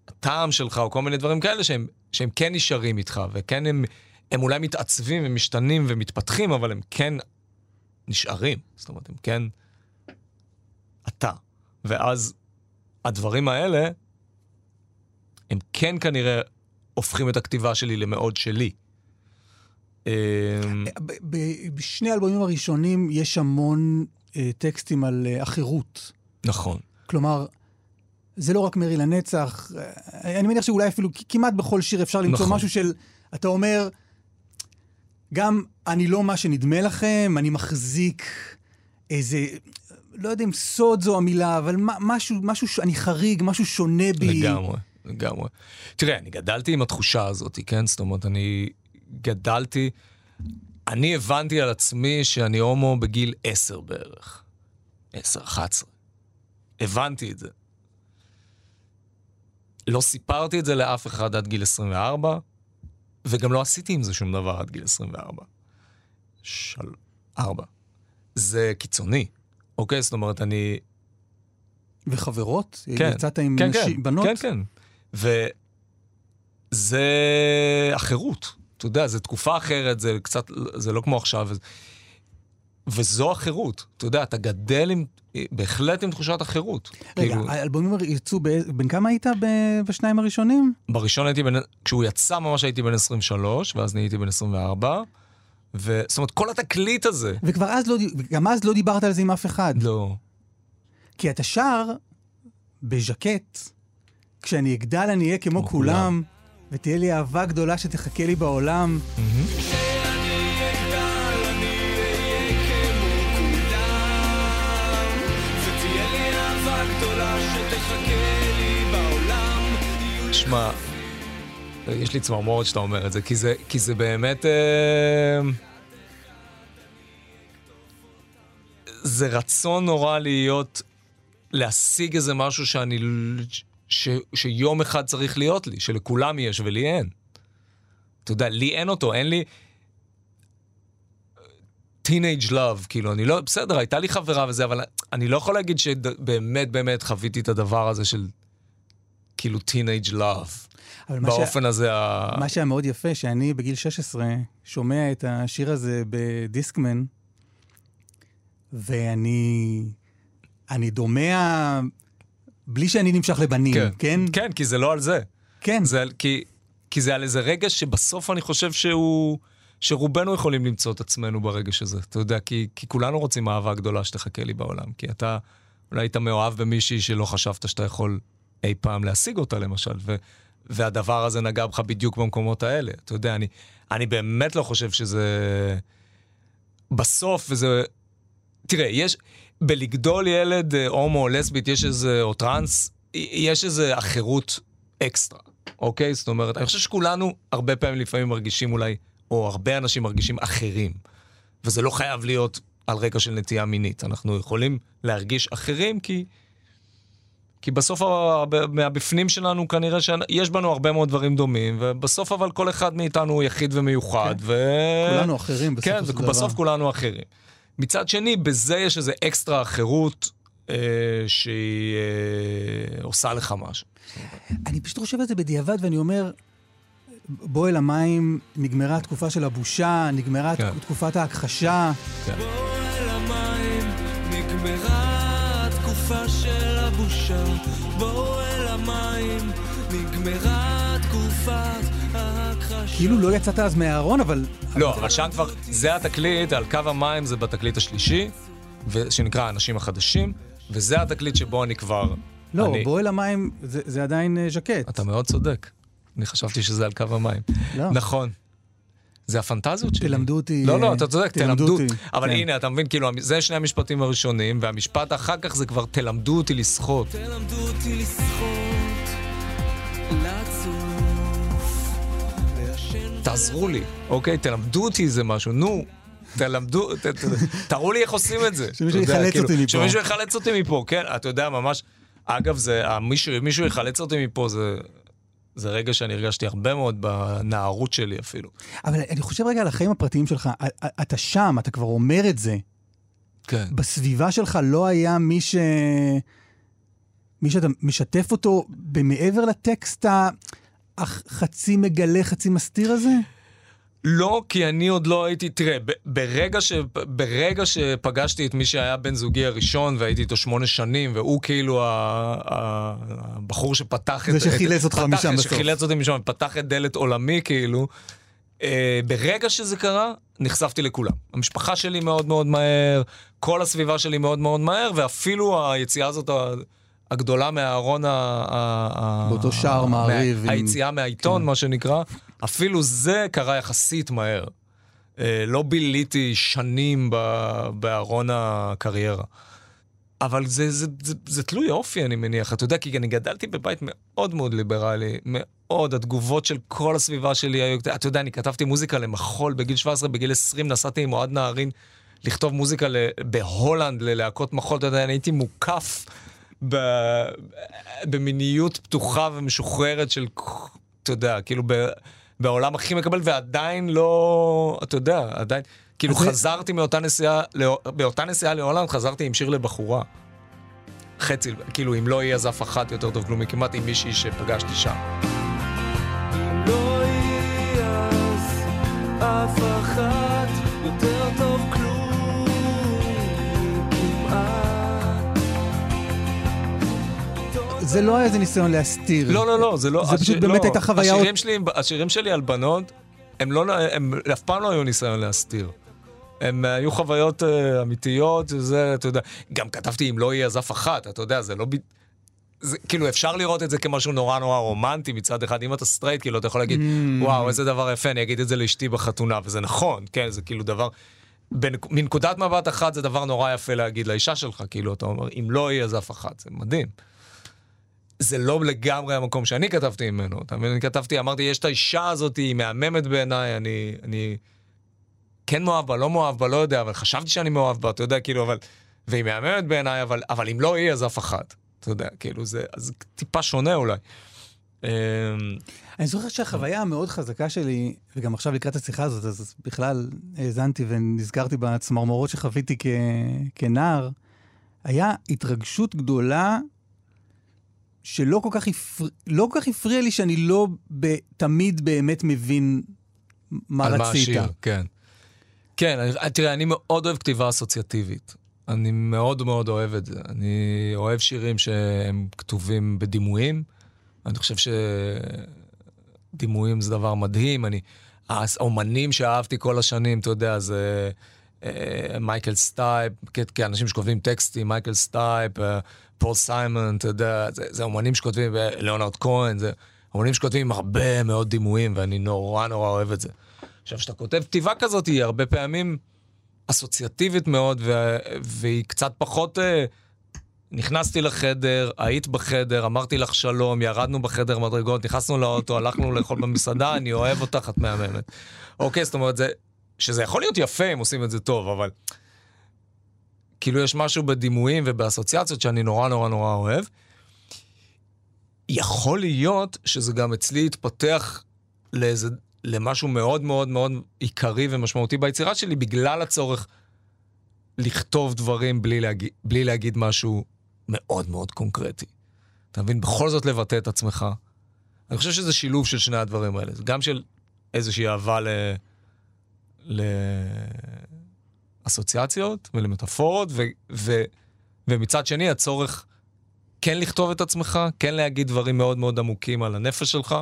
הטעם שלך, או כל מיני דברים כאלה שהם, שהם כן נשארים איתך, וכן הם, הם אולי מתעצבים ומשתנים ומתפתחים, אבל הם כן נשארים. זאת אומרת, הם כן אתה. ואז הדברים האלה, הם כן כנראה הופכים את הכתיבה שלי למאוד שלי. אמ, ב- בשני האלבומים הראשונים יש המון אה, טקסטים על אה, החירות. נכון. כלומר, זה לא רק מרי לנצח, אה, אני מניח שאולי אפילו כמעט בכל שיר אפשר למצוא נכון. משהו של, אתה אומר, גם אני לא מה שנדמה לכם, אני מחזיק איזה, לא יודע אם סוד זו המילה, אבל משהו, משהו, אני חריג, משהו שונה בי. לגמרי, לגמרי. תראה, אני גדלתי עם התחושה הזאת, כן? זאת אומרת, אני גדלתי, אני הבנתי על עצמי שאני הומו בגיל 10 בערך. 10, 11. הבנתי את זה. לא סיפרתי את זה לאף אחד עד גיל 24, וגם לא עשיתי עם זה שום דבר עד גיל 24. של... ארבע. זה קיצוני, אוקיי? זאת אומרת, אני... וחברות? כן. יצאת עם כן, נשים, כן, בנות? כן, כן. וזה החירות. אתה יודע, זו תקופה אחרת, זה קצת, זה לא כמו עכשיו. וזו החירות. אתה יודע, אתה גדל עם, בהחלט עם תחושת החירות. רגע, כאילו, האלבומים יצאו, ב- בן כמה היית ב- בשניים הראשונים? בראשון הייתי בן... כשהוא יצא ממש הייתי בן 23, ואז נהייתי בן 24. ו... זאת אומרת, כל התקליט הזה... וכבר אז לא, גם אז לא דיברת על זה עם אף אחד. לא. כי אתה שר בז'קט, כשאני אגדל אני אהיה כמו כמו כולם, ותהיה לי אהבה גדולה שתחכה לי בעולם. שמע, יש לי צמרמורת שאתה אומר את זה, כי זה, כי זה באמת... אה, זה רצון נורא להיות, להשיג איזה משהו שאני... ש, שיום אחד צריך להיות לי, שלכולם יש ולי אין. אתה יודע, לי אין אותו, אין לי... teenage love, כאילו, אני לא, בסדר, הייתה לי חברה וזה, אבל אני לא יכול להגיד שבאמת באמת חוויתי את הדבר הזה של כאילו teenage love. באופן הזה ה... מה שהיה מאוד יפה, שאני בגיל 16 שומע את השיר הזה בדיסקמן, ואני... אני דומע בלי שאני נמשך לבנים, כן? כן, כן כי זה לא על זה. כן. זה על, כי, כי זה על איזה רגע שבסוף אני חושב שהוא... שרובנו יכולים למצוא את עצמנו ברגש הזה. אתה יודע, כי, כי כולנו רוצים אהבה גדולה שתחכה לי בעולם. כי אתה אולי היית מאוהב במישהי שלא חשבת שאתה יכול אי פעם להשיג אותה, למשל. ו, והדבר הזה נגע בך בדיוק במקומות האלה. אתה יודע, אני, אני באמת לא חושב שזה... בסוף, וזה... תראה, יש... בלגדול ילד אה, הומו או לסבית, יש איזה... או טראנס, יש איזה אחרות אקסטרה, אוקיי? זאת אומרת, אני חושב שכולנו הרבה פעמים לפעמים מרגישים אולי, או הרבה אנשים מרגישים אחרים. וזה לא חייב להיות על רקע של נטייה מינית. אנחנו יכולים להרגיש אחרים כי... כי בסוף מהבפנים שלנו כנראה שיש בנו הרבה מאוד דברים דומים, ובסוף אבל כל אחד מאיתנו הוא יחיד ומיוחד. כן. ו... כולנו אחרים בסופו כן, של דבר. כן, בסוף כולנו אחרים. מצד שני, בזה יש איזו אקסטרה חירות אה, שהיא אה, עושה לך משהו. אני פשוט חושב על זה בדיעבד, ואני אומר, בוא אל המים, נגמרה התקופה של הבושה, נגמרה כן. תקופת ההכחשה. כן. בוא אל המים, נגמרה התקופה של הבושה. בוא אל המים, נגמרה תקופת ההכחשה. כאילו לא יצאת אז מהארון, אבל... לא, אבל שם כבר, זה התקליט, על קו המים זה בתקליט השלישי, שנקרא האנשים החדשים, וזה התקליט שבו אני כבר... לא, אני... בוא אל המים זה, זה עדיין אה, ז'קט. אתה מאוד צודק. אני חשבתי שזה על קו המים. לא. נכון. זה הפנטזיות שלי. תלמדו אותי. לא, לא, אתה צודק, תלמדו אותי. אבל כן. הנה, אתה מבין, כאילו, זה שני המשפטים הראשונים, והמשפט אחר כך זה כבר תלמדו אותי לשחות. תלמדו אותי לשחות, לצוף. תעזרו לי, אוקיי? תלמדו אותי איזה משהו, נו. תלמדו, ת, ת, תראו לי איך עושים את זה. *laughs* שמישהו יחלץ כאילו, אותי מפה. שמישהו יחלץ אותי מפה, כן, אתה יודע, ממש. אגב, זה, מישהו, מישהו יחלץ אותי מפה, זה, זה רגע שאני הרגשתי הרבה מאוד בנערות שלי אפילו. אבל אני חושב רגע על החיים הפרטיים שלך. אתה שם, אתה כבר אומר את זה. כן. בסביבה שלך לא היה מי ש... מי שאתה משתף אותו במעבר לטקסט החצי מגלה, חצי מסתיר הזה? לא, כי אני עוד לא הייתי, תראה, ברגע, ש, ברגע שפגשתי את מי שהיה בן זוגי הראשון והייתי איתו שמונה שנים, והוא כאילו הבחור שפתח את... זה שחילץ אותך משם בסוף. שחילץ אותי משם, פתח את דלת עולמי כאילו, אה, ברגע שזה קרה, נחשפתי לכולם. המשפחה שלי מאוד מאוד מהר, כל הסביבה שלי מאוד מאוד מהר, ואפילו היציאה הזאת הגדולה מהארון ה... באותו שער מעריב. היציאה. מהעיתון, כן. מה שנקרא. אפילו זה קרה יחסית מהר. אה, לא ביליתי שנים בארון הקריירה. אבל זה, זה, זה, זה תלוי אופי, אני מניח. אתה יודע, כי אני גדלתי בבית מאוד מאוד ליברלי, מאוד. התגובות של כל הסביבה שלי היו... אתה יודע, אני כתבתי מוזיקה למחול בגיל 17, בגיל 20 נסעתי עם אוהד נהרין לכתוב מוזיקה בהולנד ללהקות מחול. אתה יודע, אני הייתי מוקף ב, במיניות פתוחה ומשוחררת של, אתה יודע, כאילו ב... בעולם הכי מקבל, ועדיין לא, אתה יודע, עדיין, כאילו חזרתי מאותה נסיעה, באותה נסיעה להולנד חזרתי עם שיר לבחורה. חצי, כאילו, אם לא יהיה אז אף אחת יותר טוב כלומי, כמעט עם מישהי שפגשתי שם. זה לא היה איזה ניסיון להסתיר. לא, לא, לא, זה לא... זה פשוט באמת הייתה חוויה... השירים שלי, השירים שלי על בנות, הם לא, הם אף פעם לא היו ניסיון להסתיר. הם היו חוויות אה, אמיתיות, זה, אתה יודע, גם כתבתי אם לא יהיה אז אף אחת, אתה יודע, זה לא... זה, כאילו, אפשר לראות את זה כמשהו נורא נורא רומנטי מצד אחד. אם אתה סטרייט, כאילו, אתה יכול להגיד, ממ. וואו, איזה דבר יפה, אני אגיד את זה לאשתי בחתונה, וזה נכון, כן, זה כאילו דבר... בנק... מנקודת מבט אחת זה דבר נורא יפה להגיד לאישה שלך, כאילו, אתה אומר, אם לא יהיה אז אף אחת, זה מדהים. זה לא לגמרי המקום שאני כתבתי ממנו, אתה מבין? אני כתבתי, אמרתי, יש את האישה הזאת, היא מהממת בעיניי, אני, אני כן מאוהב בה, לא מאוהב בה, לא יודע, אבל חשבתי שאני מאוהב בה, אתה יודע, כאילו, אבל... והיא מהממת בעיניי, אבל, אבל אם לא היא, אז אף אחת. אתה יודע, כאילו, זה אז טיפה שונה אולי. אמ, אני זוכר שהחוויה המאוד חזקה שלי, וגם עכשיו לקראת השיחה הזאת, אז בכלל האזנתי ונזכרתי בצמרמורות שחוויתי כ... כנער, היה התרגשות גדולה שלא כל כך, הפר... לא כל כך הפריע לי שאני לא ב... תמיד באמת מבין מה על רצית. מה השיר, כן. כן, אני, תראה, אני מאוד אוהב כתיבה אסוציאטיבית. אני מאוד מאוד אוהב את זה. אני אוהב שירים שהם כתובים בדימויים. אני חושב שדימויים זה דבר מדהים. אני... האומנים שאהבתי כל השנים, אתה יודע, זה מייקל סטייפ, כאנשים שכותבים טקסטים, מייקל סטייפ, אה, פול סיימון, אתה יודע, זה, זה אומנים שכותבים, אה, ליאונרד כהן, זה אומנים שכותבים עם הרבה מאוד דימויים, ואני נורא נורא אוהב את זה. עכשיו, כשאתה כותב כתיבה כזאת, היא הרבה פעמים אסוציאטיבית מאוד, ו- והיא קצת פחות... אה, נכנסתי לחדר, היית בחדר, אמרתי לך שלום, ירדנו בחדר מדרגות, נכנסנו לאוטו, הלכנו לאכול במסעדה, אני אוהב אותך, את מהממת. אוקיי, זאת אומרת, זה, שזה יכול להיות יפה אם עושים את זה טוב, אבל כאילו יש משהו בדימויים ובאסוציאציות שאני נורא נורא נורא אוהב. יכול להיות שזה גם אצלי יתפתח לאיזה, למשהו מאוד מאוד מאוד עיקרי ומשמעותי ביצירה שלי, בגלל הצורך לכתוב דברים בלי להגיד, בלי להגיד משהו מאוד מאוד קונקרטי. אתה מבין? בכל זאת לבטא את עצמך. אני חושב שזה שילוב של שני הדברים האלה. גם של איזושהי אהבה ל... לאסוציאציות ולמטאפורות, ו... ו... ומצד שני הצורך כן לכתוב את עצמך, כן להגיד דברים מאוד מאוד עמוקים על הנפש שלך,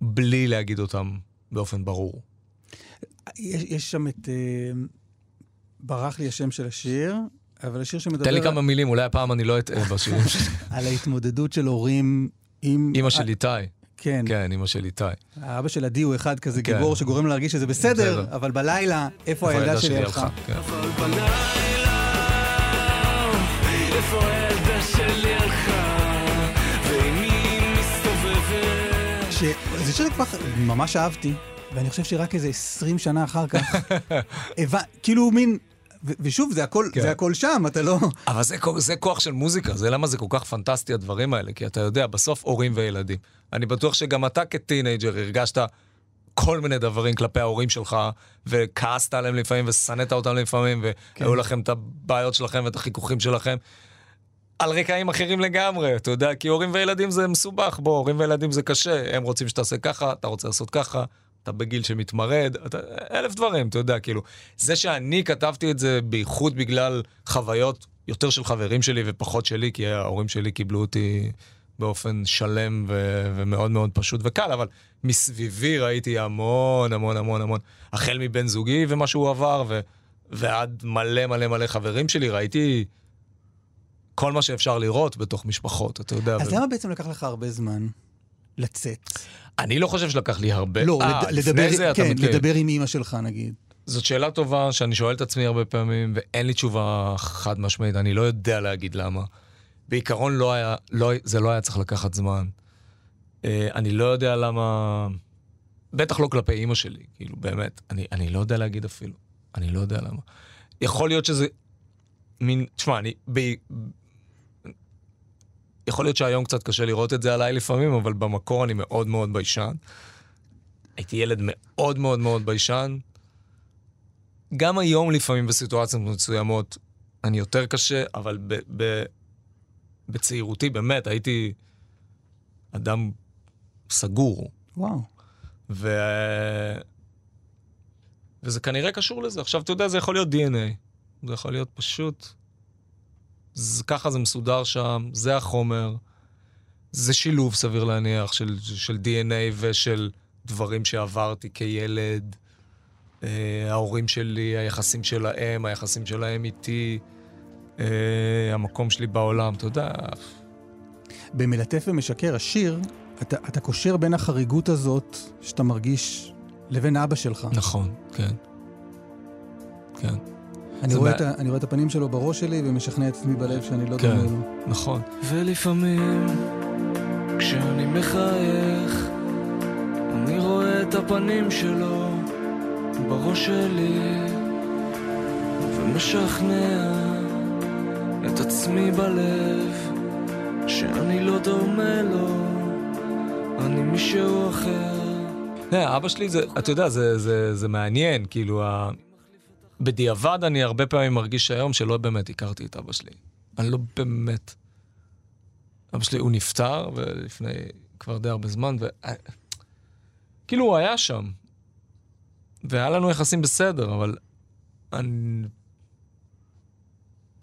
בלי להגיד אותם באופן ברור. יש, יש שם את... אה, ברח לי השם של השיר, אבל השיר שמדבר... תן לי כמה מילים, אולי הפעם אני לא אטעה בשירים שלי. *laughs* על ההתמודדות של הורים עם... אימא של איתי. כן. כן, אימא של איתי. האבא של עדי הוא אחד כזה כן. גיבור שגורם להרגיש שזה בסדר, בסדר. אבל בלילה, איפה הילדה שלי הלכה? כן. אבל בלילה, איפה הילדה שלי הלכה? ועם מי מסתובבת? ש- זה שיר כבר ממש אהבתי, ואני חושב שרק איזה 20 שנה אחר כך, *laughs* הבנ- כאילו מין... ו- ושוב, זה הכל, כן. זה הכל שם, אתה לא... אבל זה, זה כוח של מוזיקה, זה למה זה כל כך פנטסטי הדברים האלה, כי אתה יודע, בסוף הורים וילדים. אני בטוח שגם אתה כטינג'ר הרגשת כל מיני דברים כלפי ההורים שלך, וכעסת עליהם לפעמים, ושנאת אותם לפעמים, והיו לכם את הבעיות שלכם ואת החיכוכים שלכם. על רקעים אחרים לגמרי, אתה יודע, כי הורים וילדים זה מסובך, בוא, הורים וילדים זה קשה, הם רוצים שתעשה ככה, אתה רוצה לעשות ככה, אתה בגיל שמתמרד, אתה, אלף דברים, אתה יודע, כאילו. זה שאני כתבתי את זה בייחוד בגלל חוויות יותר של חברים שלי ופחות שלי, כי ההורים שלי קיבלו אותי באופן שלם ו- ומאוד מאוד פשוט וקל, אבל מסביבי ראיתי המון המון המון המון, החל מבן זוגי ומה שהוא עבר, ו- ועד מלא מלא מלא חברים שלי, ראיתי כל מה שאפשר לראות בתוך משפחות, אתה יודע. אז ו- למה בעצם לקח לך הרבה זמן לצאת? אני לא חושב שלקח לי הרבה. לא, אה, לד- לדבר, זה כן. לדבר עם אימא שלך נגיד. זאת שאלה טובה שאני שואל את עצמי הרבה פעמים, ואין לי תשובה חד משמעית, אני לא יודע להגיד למה. בעיקרון לא היה, לא, זה לא היה צריך לקחת זמן. אה, אני לא יודע למה... בטח לא כלפי אימא שלי, כאילו, באמת. אני, אני לא יודע להגיד אפילו. אני לא יודע למה. יכול להיות שזה מין... תשמע, אני... ב... יכול להיות שהיום קצת קשה לראות את זה עליי לפעמים, אבל במקור אני מאוד מאוד ביישן. הייתי ילד מאוד מאוד מאוד ביישן. גם היום לפעמים בסיטואציות מסוימות אני יותר קשה, אבל ב, ב, בצעירותי באמת הייתי אדם סגור. וואו. ו... וזה כנראה קשור לזה. עכשיו, אתה יודע, זה יכול להיות DNA. זה יכול להיות פשוט... זה, ככה זה מסודר שם, זה החומר. זה שילוב, סביר להניח, של, של DNA ושל דברים שעברתי כילד. אה, ההורים שלי, היחסים שלהם, היחסים שלהם איתי, אה, המקום שלי בעולם, אתה יודע. במלטף ומשקר, השיר, אתה, אתה קושר בין החריגות הזאת שאתה מרגיש לבין אבא שלך. נכון, כן. כן. אני רואה, את, אני רואה את הפנים שלו בראש שלי ומשכנע את עצמי בלב שאני לא כן. דומה לו. נכון. ולפעמים, כשאני מחייך, אני רואה את הפנים שלו בראש שלי, ומשכנע את עצמי בלב, שאני לא דומה לו, אני מישהו אחר. לא, אבא שלי זה, אתה יודע, זה, זה, זה מעניין, כאילו. בדיעבד אני הרבה פעמים מרגיש היום שלא באמת הכרתי את אבא שלי. אני לא באמת... אבא שלי, הוא נפטר, ולפני כבר די הרבה זמן, ו... כאילו, הוא היה שם. והיה לנו יחסים בסדר, אבל אני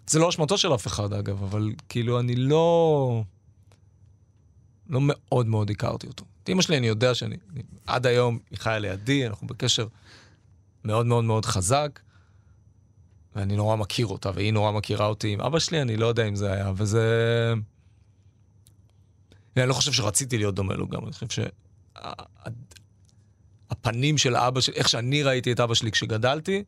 זה לא אשמתו של אף אחד, אגב, אבל כאילו, אני לא... לא מאוד מאוד הכרתי אותו. את אמא שלי, אני יודע שאני... אני, עד היום היא חיה לידי, אנחנו בקשר מאוד מאוד מאוד חזק, ואני נורא מכיר אותה, והיא נורא מכירה אותי. עם אבא שלי, אני לא יודע אם זה היה, וזה... אני לא חושב שרציתי להיות דומה לו גם, אני חושב שהפנים של אבא שלי, איך שאני ראיתי את אבא שלי כשגדלתי,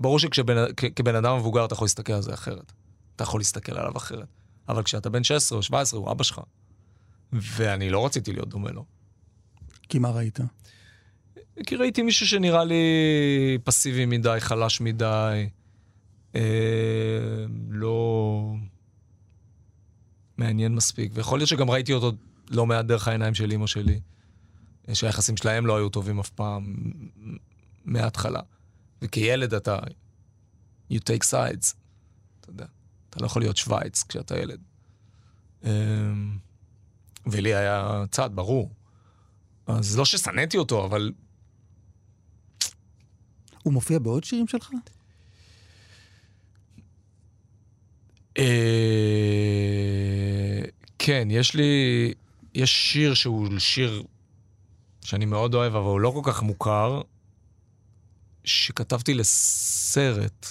ברור שכבן אדם מבוגר אתה יכול להסתכל על זה אחרת. אתה יכול להסתכל עליו אחרת. אבל כשאתה בן 16 או 17, הוא אבא שלך. ואני לא רציתי להיות דומה לו. כי מה ראית? כי ראיתי מישהו שנראה לי פסיבי מדי, חלש מדי, אה, לא מעניין מספיק. ויכול להיות שגם ראיתי אותו לא מעט דרך העיניים של אימא שלי, שהיחסים שלהם לא היו טובים אף פעם, מההתחלה. וכילד אתה, you take sides, אתה יודע. אתה לא יכול להיות שווייץ כשאתה ילד. אמ, ולי היה צד, ברור. אז לא ששנאתי אותו, אבל... הוא מופיע בעוד שירים שלך? אה, כן, יש לי... יש שיר שהוא שיר שאני מאוד אוהב, אבל הוא לא כל כך מוכר, שכתבתי לסרט,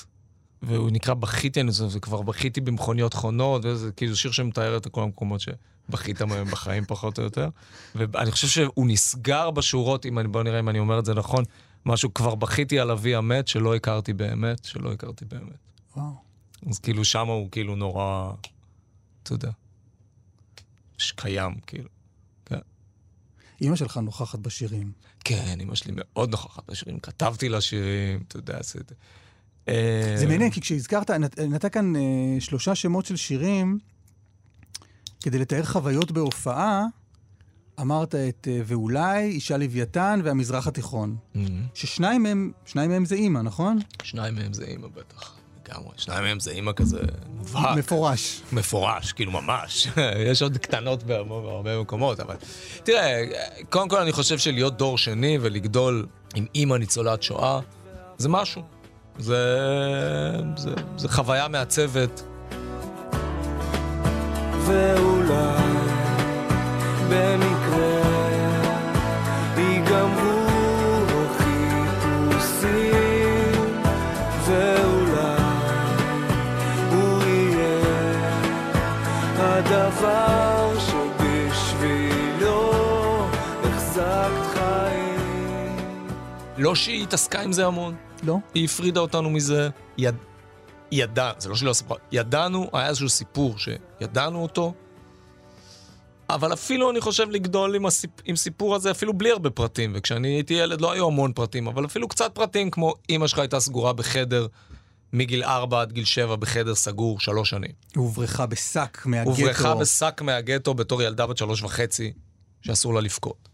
והוא נקרא בכיתי, אני חושב, וכבר בכיתי במכוניות חונות, וזה כאילו שיר שמתאר את כל המקומות שבכית מהם בחיים פחות או יותר. ואני חושב שהוא נסגר בשורות, אם אני, בוא נראה אם אני אומר את זה נכון, משהו, כבר בכיתי על אבי המת, שלא הכרתי באמת, שלא הכרתי באמת. וואו. אז כאילו שמה הוא כאילו נורא, אתה יודע, שקיים, כאילו. כן. אימא שלך נוכחת בשירים. כן, אמא שלי מאוד נוכחת בשירים, כתבתי לה שירים, אתה יודע, זה... זה מעניין, כי כשהזכרת, נת, נתת כאן אה, שלושה שמות של שירים, כדי לתאר חוויות בהופעה, אמרת את אה, ואולי, אישה לוויתן והמזרח התיכון. Mm-hmm. ששניים מהם, שניים מהם זה אימא, נכון? שניים מהם זה אימא בטח, לגמרי. שניים מהם זה אימא כזה מובהק. מפורש. מפורש, כאילו ממש. *laughs* יש עוד קטנות בהרבה, בהרבה מקומות, אבל... תראה, קודם כל אני חושב שלהיות דור שני ולגדול עם אימא ניצולת שואה, זה משהו. זה, זה, זה חוויה מעצבת. ואולי במקרה ייגמרו החיפושים ואולי הוא יהיה הדבר שבשבילו החזקת חיים לא שהיא התעסקה עם זה המון. לא? היא הפרידה אותנו מזה. יד... ידע, זה לא שלא סיפרה, ידענו, היה איזשהו סיפור שידענו אותו, אבל אפילו אני חושב לגדול עם, הסיפ... עם סיפור הזה, אפילו בלי הרבה פרטים, וכשאני הייתי ילד לא היו המון פרטים, אבל אפילו קצת פרטים, כמו אימא שלך הייתה סגורה בחדר מגיל 4 עד גיל 7 בחדר סגור שלוש שנים. הוברחה בשק מהגטו. הוברחה בשק מהגטו בתור ילדה בת שלוש וחצי, שאסור לה לבכות.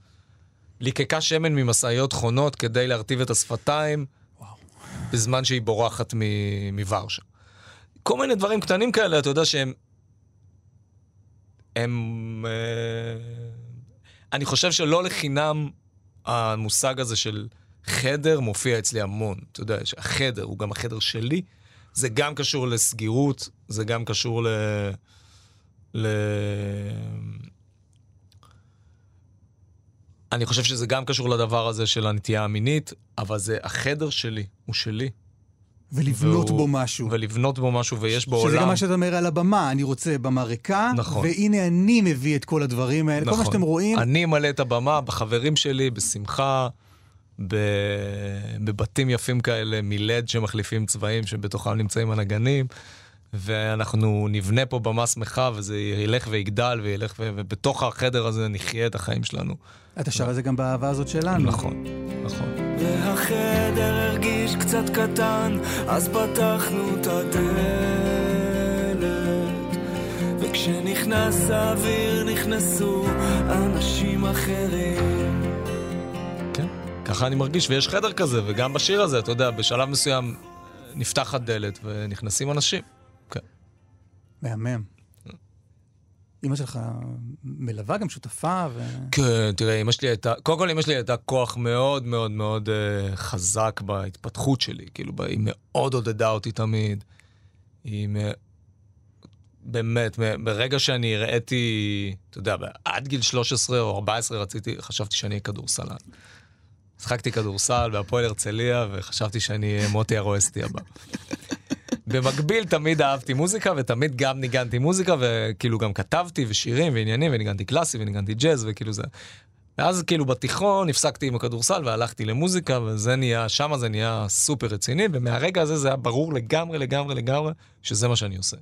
ליקקה שמן ממשאיות חונות כדי להרטיב את השפתיים, בזמן שהיא בורחת מ- מוורשה. כל מיני דברים קטנים כאלה, אתה יודע שהם... הם... אה, אני חושב שלא לחינם המושג הזה של חדר מופיע אצלי המון. אתה יודע, החדר הוא גם החדר שלי. זה גם קשור לסגירות, זה גם קשור ל... ל... אני חושב שזה גם קשור לדבר הזה של הנטייה המינית, אבל זה החדר שלי, הוא שלי. ולבנות והוא- בו משהו. ולבנות בו משהו, ויש בו עולם. שזה גם מה שאתה אומר על הבמה, אני רוצה במה ריקה, נכון. והנה אני מביא את כל הדברים האלה, כל מה שאתם רואים. אני אמלא את הבמה בחברים שלי, בשמחה, ב... בבתים יפים כאלה, מלד שמחליפים צבעים שבתוכם נמצאים הנגנים, ואנחנו נבנה פה במה שמחה, וזה ילך ויגדל, וילך ו... ובתוך החדר הזה נחיה את החיים שלנו. אתה שר את זה גם באהבה הזאת שלנו. נכון, נכון. והחדר הרגיש קצת קטן, אז פתחנו את הדלת. וכשנכנס האוויר נכנסו אנשים אחרים. כן, ככה אני מרגיש, ויש חדר כזה, וגם בשיר הזה, אתה יודע, בשלב מסוים נפתחת דלת ונכנסים אנשים. כן. מהמם. אימא שלך מלווה, גם שותפה, ו... כן, תראה, אמא שלי הייתה, קודם כל אמא שלי הייתה כוח מאוד מאוד מאוד uh, חזק בהתפתחות שלי, כאילו, היא מאוד עודדה אותי תמיד. היא מ- באמת, מ- ברגע שאני הראיתי, אתה יודע, עד גיל 13 או 14 רציתי, חשבתי שאני אהיה כדורסלן. משחקתי כדורסל בהפועל הרצליה, וחשבתי שאני אהיה מוטי הרועסטי הבא. במקביל תמיד אהבתי מוזיקה, ותמיד גם ניגנתי מוזיקה, וכאילו גם כתבתי, ושירים, ועניינים, וניגנתי קלאסי, וניגנתי ג'אז, וכאילו זה. ואז כאילו בתיכון הפסקתי עם הכדורסל והלכתי למוזיקה, וזה נהיה, שמה זה נהיה סופר רציני, ומהרגע הזה זה היה ברור לגמרי, לגמרי, לגמרי, שזה מה שאני עושה.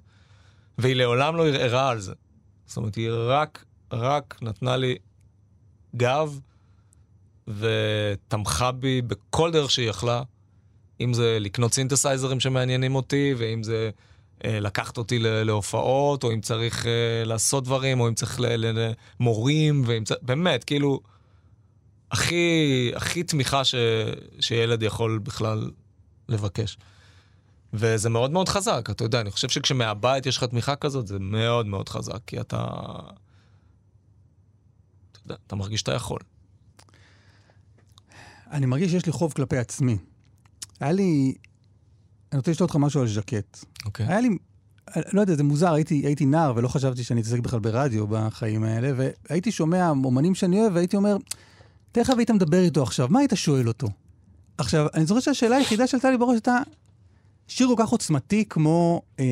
והיא לעולם לא ערערה על זה. זאת אומרת, היא רק, רק נתנה לי גב, ותמכה בי בכל דרך שהיא יכלה. אם זה לקנות סינתסייזרים שמעניינים אותי, ואם זה אה, לקחת אותי להופעות, או אם צריך אה, לעשות דברים, או אם צריך למורים, ואם צריך... באמת, כאילו, הכי, הכי תמיכה ש, שילד יכול בכלל לבקש. וזה מאוד מאוד חזק, אתה יודע, אני חושב שכשמהבית יש לך תמיכה כזאת, זה מאוד מאוד חזק, כי אתה... אתה אתה מרגיש שאתה יכול. אני מרגיש שיש לי חוב כלפי עצמי. היה לי... אני רוצה לשאול אותך משהו על ז'קט. אוקיי. היה לי, לא יודע, זה מוזר, הייתי, הייתי נער ולא חשבתי שאני אתעסק בכלל ברדיו בחיים האלה, והייתי שומע אומנים שאני אוהב, והייתי אומר, תאר לך והיית מדבר איתו עכשיו, מה היית שואל אותו? עכשיו, אני זוכר שהשאלה היחידה שעלתה לי בראש הייתה, שיר כל כך עוצמתי כמו אה,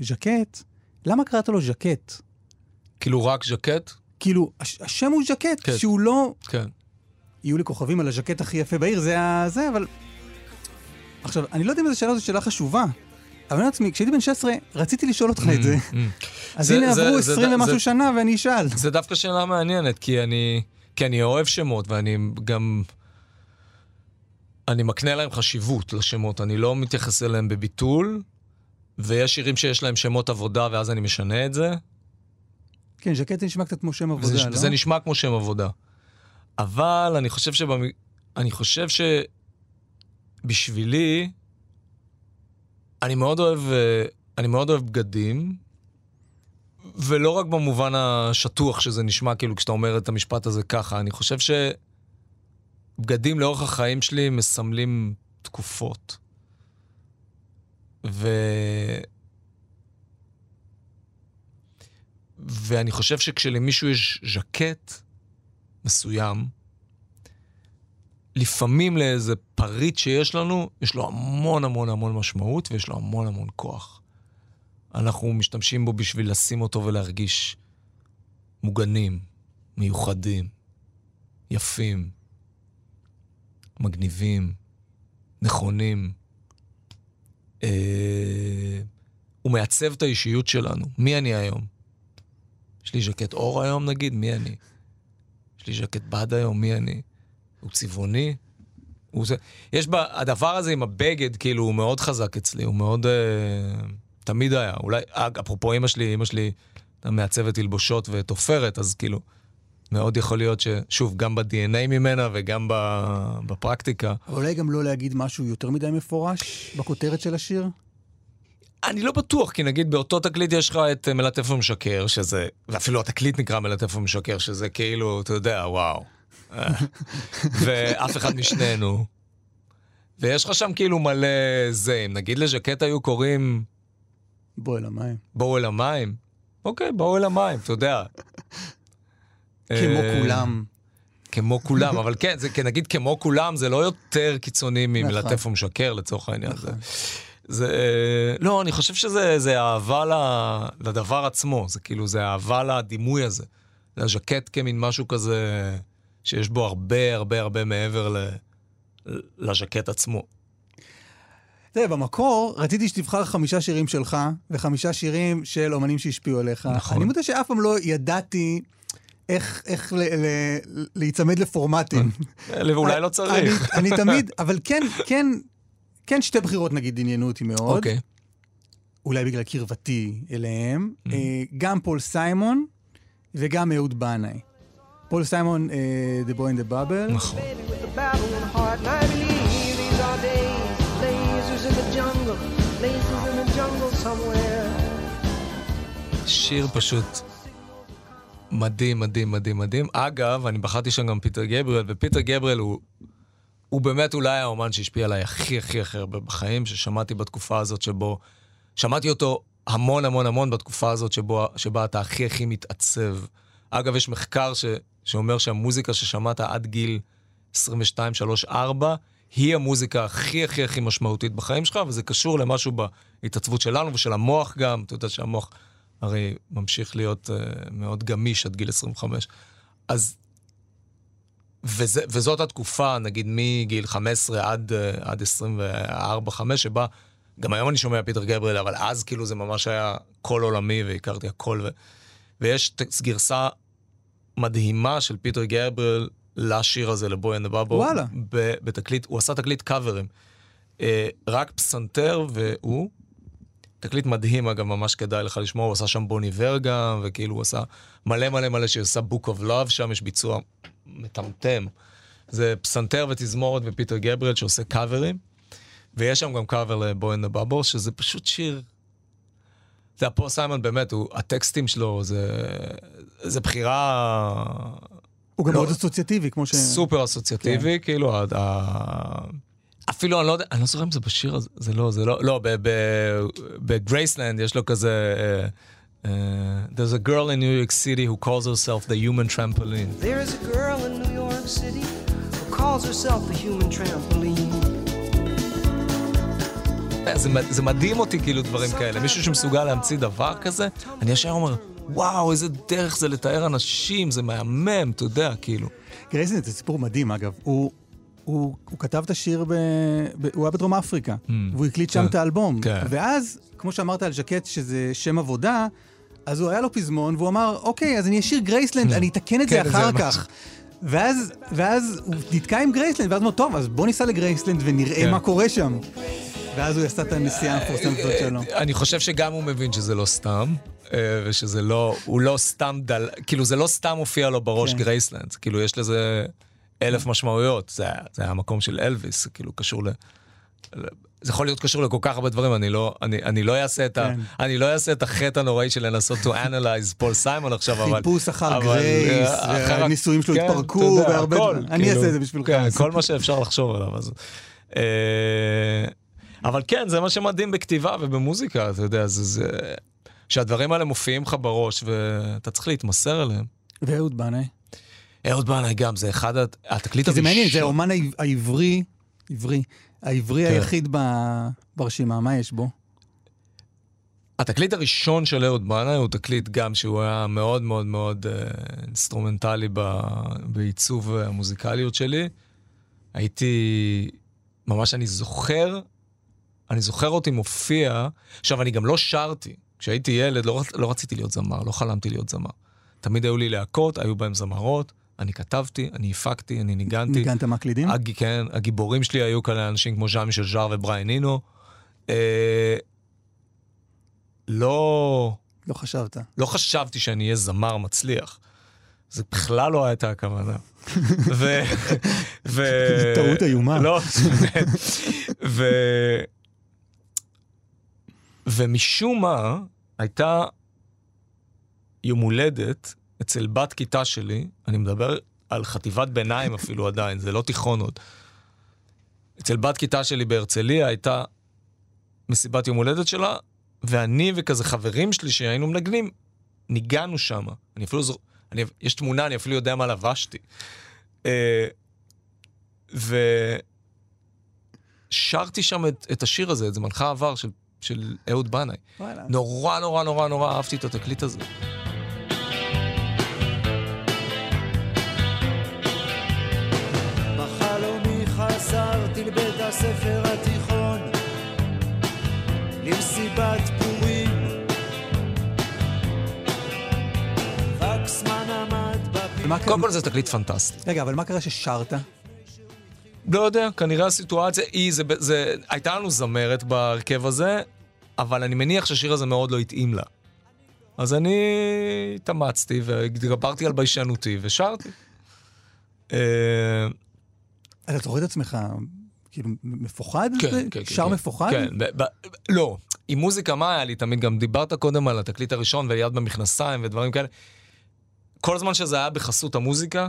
ז'קט, למה קראת לו ז'קט? כאילו רק ז'קט? כאילו, הש, השם הוא ז'קט, כן. שהוא לא... כן. יהיו לי כוכבים על הז'קט הכי יפה בעיר, זה ה... זה, אבל... עכשיו, אני לא יודע אם זו שאלה, זו שאלה חשובה, אבל אני לעצמי, כשהייתי בן 16, רציתי לשאול אותך את זה. Mm, mm. אז זה- הנה זה- עברו זה- 20 זה- ומשהו זה- שנה ואני אשאל. זה דווקא שאלה מעניינת, כי אני, כי אני אוהב שמות, ואני גם... אני מקנה להם חשיבות לשמות, אני לא מתייחס אליהם בביטול, ויש שירים שיש להם שמות עבודה, ואז אני משנה את זה, כן, ז'קט זה נשמע קצת כמו שם וזה, עבודה, לא? וזה נשמע כמו שם עבודה. אבל אני חושב שבמ... אני חושב שבשבילי, אני מאוד אוהב, אה, אני מאוד אוהב בגדים, ולא רק במובן השטוח שזה נשמע כאילו כשאתה אומר את המשפט הזה ככה, אני חושב שבגדים לאורך החיים שלי מסמלים תקופות. ו... ואני חושב שכשלמישהו יש ז'קט מסוים, לפעמים לאיזה פריט שיש לנו, יש לו המון המון המון משמעות ויש לו המון המון כוח. אנחנו משתמשים בו בשביל לשים אותו ולהרגיש מוגנים, מיוחדים, יפים, מגניבים, נכונים. אה, הוא מעצב את האישיות שלנו. מי אני היום? יש לי ז'קט אור היום נגיד? מי אני? יש לי ז'קט בד היום? מי אני? הוא צבעוני? הוא. יש בה, הדבר הזה עם הבגד, כאילו, הוא מאוד חזק אצלי, הוא מאוד... אה, תמיד היה. אולי, אפרופו אמא שלי, אמא שלי מעצבת תלבושות ותופרת, אז כאילו, מאוד יכול להיות ששוב, גם ב-DNA ממנה וגם ב- בפרקטיקה. אולי גם לא להגיד משהו יותר מדי מפורש בכותרת של השיר? אני לא בטוח, כי נגיד באותו תקליט יש לך את אה, מלטף ומשקר, שזה, ואפילו התקליט נקרא מלטף ומשקר, שזה כאילו, אתה יודע, וואו. אה. ואף אחד משנינו. ויש לך שם כאילו מלא זה, אם נגיד לז'קט היו קוראים בוא אל המים. בואו אל המים, אוקיי, בואו אל המים, אתה יודע. כמו אה, כולם. כמו כולם, אבל כן, זה, נגיד כמו כולם, זה לא יותר קיצוני ממלטף נכון. ומשקר לצורך העניין. זה, זה, לא, אני חושב שזה זה אהבה לדבר עצמו, זה כאילו, זה אהבה לדימוי הזה. לז'קט כמין משהו כזה, שיש בו הרבה הרבה הרבה מעבר ל, לז'קט עצמו. תראה, במקור רציתי שתבחר חמישה שירים שלך וחמישה שירים של אומנים שהשפיעו עליך. נכון. אני מודה שאף פעם לא ידעתי איך, איך ל, ל, להיצמד לפורמטים. ואולי לא צריך. אני, אני *laughs* תמיד, אבל כן, כן, כן שתי בחירות נגיד עניינו אותי מאוד. אוקיי. אולי בגלל קרבתי אליהם. Mm-hmm. אה, גם פול סיימון וגם אהוד בנאי. פול סיימון, אה, The Boy in the Bubble. נכון. שיר פשוט מדהים, מדהים, מדהים, מדהים. אגב, אני בחרתי שם גם פיטר גבריאל, ופיטר גבריאל הוא, הוא באמת אולי האומן שהשפיע עליי הכי הכי הכי הרבה בחיים, ששמעתי בתקופה הזאת שבו, שמעתי אותו המון המון המון בתקופה הזאת שבו, שבה אתה הכי הכי מתעצב. אגב, יש מחקר ש, שאומר שהמוזיקה ששמעת עד גיל 22, 3, 4, היא המוזיקה הכי הכי הכי משמעותית בחיים שלך, וזה קשור למשהו בהתעצבות שלנו ושל המוח גם. אתה יודע שהמוח הרי ממשיך להיות uh, מאוד גמיש עד גיל 25. אז... וזה, וזאת התקופה, נגיד מגיל 15 עד, uh, עד 24-5, שבה גם היום אני שומע פיטר גבריאל, אבל אז כאילו זה ממש היה קול עולמי והכרתי הכל. ו... ויש גרסה מדהימה של פיטר גבריאל לשיר הזה, ל Boy in the Bubble. וואלה. בתקליט, הוא עשה תקליט קאברים. אה, רק פסנתר והוא. תקליט מדהים, אגב, ממש כדאי לך לשמוע, הוא עשה שם בון איבר, וכאילו הוא עשה מלא מלא מלא שהוא עשה Book of Love, שם יש ביצוע מטמטם. זה פסנתר ותזמורת ופיטר גבריאל שעושה קאברים, ויש שם גם קאבר ל Boy in the Bubble, שזה פשוט שיר זה הפול סיימון באמת, הוא, הטקסטים שלו זה, זה בחירה הוא גם לא. מאוד אסוציאטיבי, כמו ש... סופר אסוציאטיבי, כאילו, ה, ה, אפילו אני לא יודע, אני לא זוכר אם זה בשיר הזה, זה לא, זה לא, לא, בגרייסלנד יש לו כזה, uh, uh, there's a girl in New York City who calls herself the human trampoline. There is a girl in New York City who calls herself the human trampoline. זה, זה מדהים אותי, כאילו, דברים כאלה. מישהו שמסוגל להמציא דבר כזה, אני ישר אומר, וואו, איזה דרך זה לתאר אנשים, זה מהמם, אתה יודע, כאילו. גרייסלנד זה סיפור מדהים, אגב. הוא, הוא, הוא כתב את השיר, ב, ב, הוא היה בדרום אפריקה, והוא הקליט שם כן, את האלבום. כן. ואז, כמו שאמרת על ז'קט, שזה שם עבודה, אז הוא היה לו פזמון, והוא אמר, אוקיי, אז אני אשיר גרייסלנד, אני אתקן את זה כן, אחר כך. ואז, ואז הוא נתקע עם גרייסלנד, ואז הוא אמר, טוב, אז בוא ניסע לגרייסלנד ונראה כן. מה קורה שם. ואז הוא עשה את הנסיעה המפורסמת שלו. אני חושב שגם הוא מבין שזה לא סתם, ושזה לא, הוא לא סתם דל, כאילו זה לא סתם מופיע לו בראש כן. גרייסלנד, כאילו יש לזה אלף משמעויות, זה, זה היה המקום של אלוויס, כאילו קשור ל... זה יכול להיות קשור לכל כך הרבה דברים, אני לא, אני, אני לא אעשה את ה... כן. אני לא אעשה את החטא הנוראי של לנסות to analyze פול סיימון עכשיו, אבל... חיפוש אחר אבל, grace, אה, אחר- והנישואים שלו כן, התפרקו, יודע, והרבה הכל, דברים. אני כאילו, אעשה את זה בשבילך. כן, כל מה שאפשר לחשוב עליו. אז, אה, אבל כן, זה מה שמדהים בכתיבה ובמוזיקה, אתה יודע, זה... זה... שהדברים האלה מופיעים לך בראש, ואתה צריך להתמסר אליהם. ואהוד בנאי. אהוד בנאי גם, זה אחד הת- התקליט כי זה הראשון. מעניין, זה האומן העב- העברי, עברי, העברי כן. היחיד ב- ברשימה, מה יש בו? התקליט הראשון של אהוד בנאי הוא תקליט גם שהוא היה מאוד מאוד מאוד אה, אינסטרומנטלי ב, בעיצוב המוזיקליות שלי. הייתי, ממש אני זוכר, אני זוכר אותי מופיע, עכשיו אני גם לא שרתי, כשהייתי ילד לא, לא רציתי להיות זמר, לא חלמתי להיות זמר. תמיד היו לי להקות, היו בהם זמרות, אני כתבתי, אני הפקתי, אני ניגנתי. ניגנת מקלידים? הג... כן, הגיבורים שלי היו כאלה אנשים כמו ז'אן מישל ז'אר ובריין נינו. אה, לא, לא חשבת. לא חשבתי שאני אהיה זמר מצליח. זה בכלל לא הייתה הכוונה. ו... *laughs* ו... טעות איומה. לא, באמת. *laughs* ו... ומשום מה, הייתה יום הולדת אצל בת כיתה שלי, אני מדבר על חטיבת ביניים אפילו עדיין, זה לא תיכון עוד. אצל בת כיתה שלי בהרצליה הייתה מסיבת יום הולדת שלה, ואני וכזה חברים שלי שהיינו מנגנים, ניגענו שם. אני אפילו זוכר, יש תמונה, אני אפילו יודע מה לבשתי. אה, ושרתי שם את, את השיר הזה, את זמנך עבר, של, של אהוד בנאי. וואלה. נורא נורא נורא נורא אהבתי את התקליט הזה. חזרתי לבית הספר התיכון למסיבת פורים וקסמן עמד בפינה קודם כל זה תקליט פנטסטי. רגע, אבל מה קרה ששרת? לא יודע, כנראה הסיטואציה היא, זה, זה, הייתה לנו זמרת בהרכב הזה, אבל אני מניח שהשיר הזה מאוד לא התאים לה. אז אני התאמצתי והתגברתי על ביישנותי ושרתי. אה, אתה זוכר את עצמך, כאילו, מפוחד? כן? כן, כן. שר כן. מפוחד? כן, ב- ב- לא. עם מוזיקה, מה היה לי תמיד? גם דיברת קודם על התקליט הראשון ויד במכנסיים ודברים כאלה. כל זמן שזה היה בחסות המוזיקה,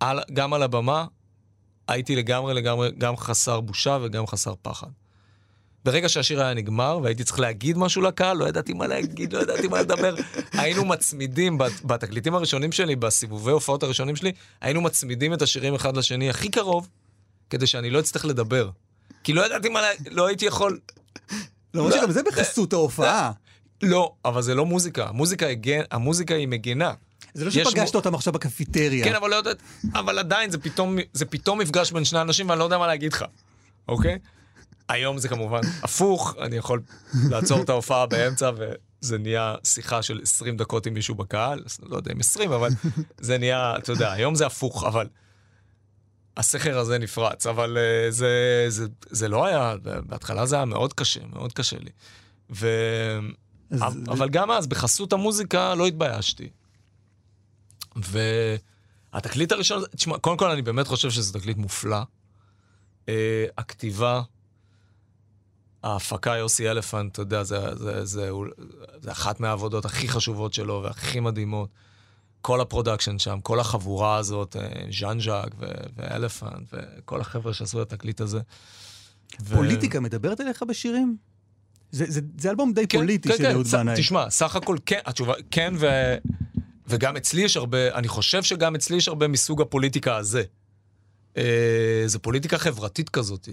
על, גם על הבמה, הייתי לגמרי לגמרי גם חסר בושה וגם חסר פחד. ברגע שהשיר היה נגמר והייתי צריך להגיד משהו לקהל, לא ידעתי מה להגיד, לא ידעתי מה לדבר. *laughs* היינו מצמידים, בת- בתקליטים הראשונים שלי, בסיבובי הופעות הראשונים שלי, היינו מצמידים את השירים אחד לשני הכי קרוב, כדי שאני לא אצטרך לדבר. כי לא ידעתי מה, לה- לא הייתי יכול... למרות שגם זה בחסות ההופעה. לא, אבל זה לא מוזיקה. המוזיקה, הגן, המוזיקה היא מגינה. זה לא שפגשת מו- אותם עכשיו בקפיטריה. כן, אבל לא יודעת, אבל עדיין זה פתאום, זה פתאום מפגש בין שני אנשים ואני לא יודע מה להגיד לך, אוקיי? היום זה כמובן הפוך, אני יכול לעצור את ההופעה באמצע וזה נהיה שיחה של 20 דקות עם מישהו בקהל, לא יודע אם 20, אבל זה נהיה, אתה יודע, היום זה הפוך, אבל הסכר הזה נפרץ, אבל uh, זה, זה, זה לא היה, בהתחלה זה היה מאוד קשה, מאוד קשה לי. ו... אז- אבל גם אז, בחסות המוזיקה, לא התביישתי. והתקליט הראשון, תשמע, קודם כל אני באמת חושב שזה תקליט מופלא. אה, הכתיבה, ההפקה יוסי אלפנט, אתה יודע, זה, זה, זה, זה, זה אחת מהעבודות הכי חשובות שלו והכי מדהימות. כל ה production שם, כל החבורה הזאת, אה, ז'אן ז'אק ו- ואלפנט וכל החבר'ה שעשו את התקליט הזה. ו- פוליטיקה מדברת אליך בשירים? זה- זה זה אלבום די כן, פוליטי כן, של כן, אהוד ס- בנאי. תשמע, סך הכל כן, התשובה, כן, ו... וגם אצלי יש הרבה, אני חושב שגם אצלי יש הרבה מסוג הפוליטיקה הזה. אה, זה פוליטיקה חברתית כזאת.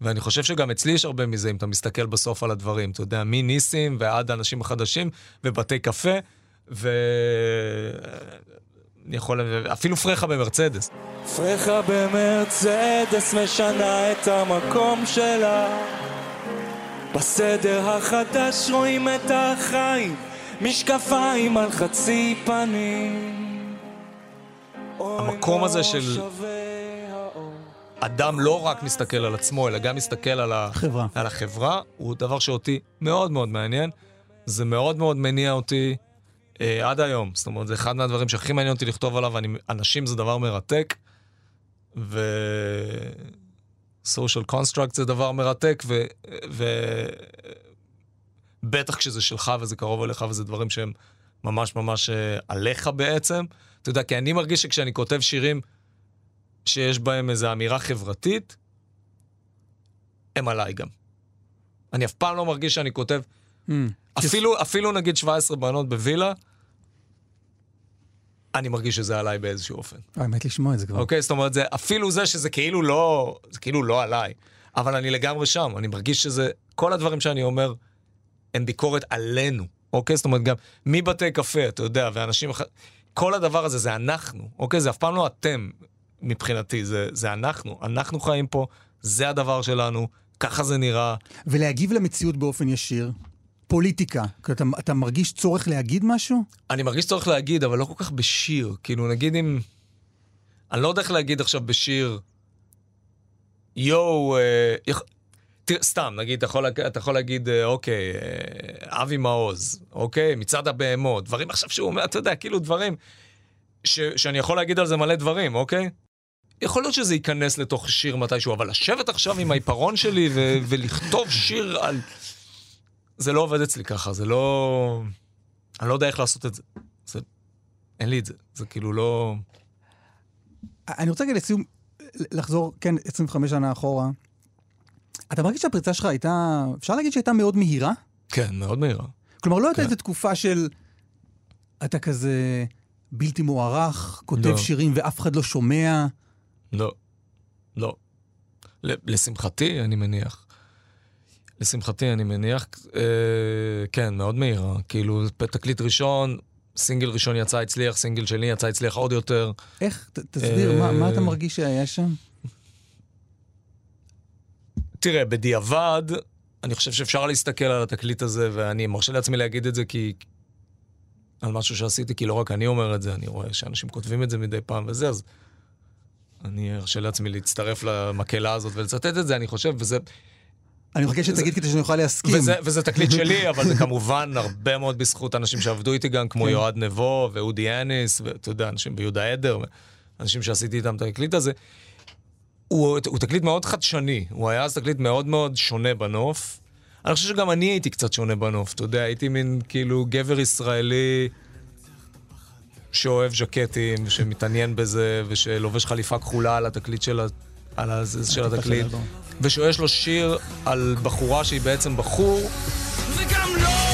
ואני חושב שגם אצלי יש הרבה מזה, אם אתה מסתכל בסוף על הדברים. אתה יודע, מניסים ועד האנשים החדשים, ובתי קפה, ו... אני יכול... אפילו פרחה במרצדס. פרחה במרצדס משנה את המקום שלה בסדר החדש רואים את החיים משקפיים על חצי פנים המקום הזה מה של-. אדם לא רק מסתכל על עצמו, אלא גם מסתכל על, ה... חברה. על החברה, הוא דבר שאותי מאוד מאוד מעניין. זה מאוד מאוד מניע אותי אה, עד היום. זאת אומרת, זה אחד מהדברים שהכי מעניין אותי לכתוב עליו, אני... אנשים זה דבר מרתק, ו... social construct זה דבר מרתק, ו... ו... בטח כשזה שלך וזה קרוב אליך וזה דברים שהם ממש ממש אה, עליך בעצם. אתה יודע, כי אני מרגיש שכשאני כותב שירים שיש בהם איזו אמירה חברתית, הם עליי גם. אני אף פעם לא מרגיש שאני כותב, Mm. אפילו, אפילו נגיד 17 בנות בווילה, אני מרגיש שזה עליי באיזשהו אופן. האמת לשמוע את זה כבר. אוקיי? זאת אומרת, זה, אפילו זה שזה כאילו לא, זה כאילו לא עליי, אבל אני לגמרי שם, אני מרגיש שזה, כל הדברים שאני אומר, הם ביקורת עלינו, אוקיי? זאת אומרת, גם מבתי קפה, אתה יודע, ואנשים כל הדבר הזה זה אנחנו, אוקיי? זה אף פעם לא אתם מבחינתי, זה, זה אנחנו. אנחנו חיים פה, זה הדבר שלנו, ככה זה נראה. ולהגיב למציאות באופן ישיר. פוליטיקה. אתה, אתה מרגיש צורך להגיד משהו? אני מרגיש צורך להגיד, אבל לא כל כך בשיר. כאילו, נגיד אם... אני לא יודע איך להגיד עכשיו בשיר, יואו, אה, סתם, נגיד, אתה יכול, אתה יכול להגיד, אה, אוקיי, אה, אבי מעוז, אוקיי, מצעד הבהמות, דברים עכשיו שהוא אומר, אתה יודע, כאילו דברים ש... שאני יכול להגיד על זה מלא דברים, אוקיי? יכול להיות שזה ייכנס לתוך שיר מתישהו, אבל לשבת עכשיו עם העיפרון שלי ו... ולכתוב שיר על... זה לא עובד אצלי ככה, זה לא... אני לא יודע איך לעשות את זה. זה... אין לי את זה. זה כאילו לא... אני רוצה רגע לסיום, לחזור, כן, 25 שנה אחורה. אתה מרגיש שהפריצה שלך הייתה, אפשר להגיד שהייתה מאוד מהירה? כן, מאוד מהירה. כלומר, לא הייתה כן. איזו תקופה של... אתה כזה בלתי מוערך, כותב לא. שירים ואף אחד לא שומע. לא. לא. לשמחתי, אני מניח. לשמחתי, אני מניח, אה, כן, מאוד מהירה. כאילו, תקליט ראשון, סינגל ראשון יצא הצליח, סינגל שני יצא הצליח עוד יותר. איך, ת, תסביר, מה, מה אתה אה, מרגיש שהיה שם? תראה, בדיעבד, אני חושב שאפשר להסתכל על התקליט הזה, ואני מרשה לעצמי להגיד את זה כי... על משהו שעשיתי, כי לא רק אני אומר את זה, אני רואה שאנשים כותבים את זה מדי פעם וזה, אז אני ארשה לעצמי להצטרף למקהלה הזאת ולצטט את זה, אני חושב, וזה, אני מחכה שתגיד כדי שאני אוכל להסכים. וזה, וזה תקליט שלי, אבל זה כמובן הרבה מאוד בזכות אנשים שעבדו איתי גם, כמו יועד נבו ואודי אניס, ואתה יודע, אנשים ביהודה עדר, אנשים שעשיתי איתם את התקליט הזה. הוא, הוא תקליט מאוד חדשני, הוא היה אז תקליט מאוד מאוד שונה בנוף. אני חושב שגם אני הייתי קצת שונה בנוף, אתה יודע, הייתי מין כאילו גבר ישראלי שאוהב ז'קטים, שמתעניין בזה, ושלובש חליפה כחולה על התקליט של על הזה של התקליט. ושיש לו שיר על בחורה שהיא בעצם בחור, וגם לא!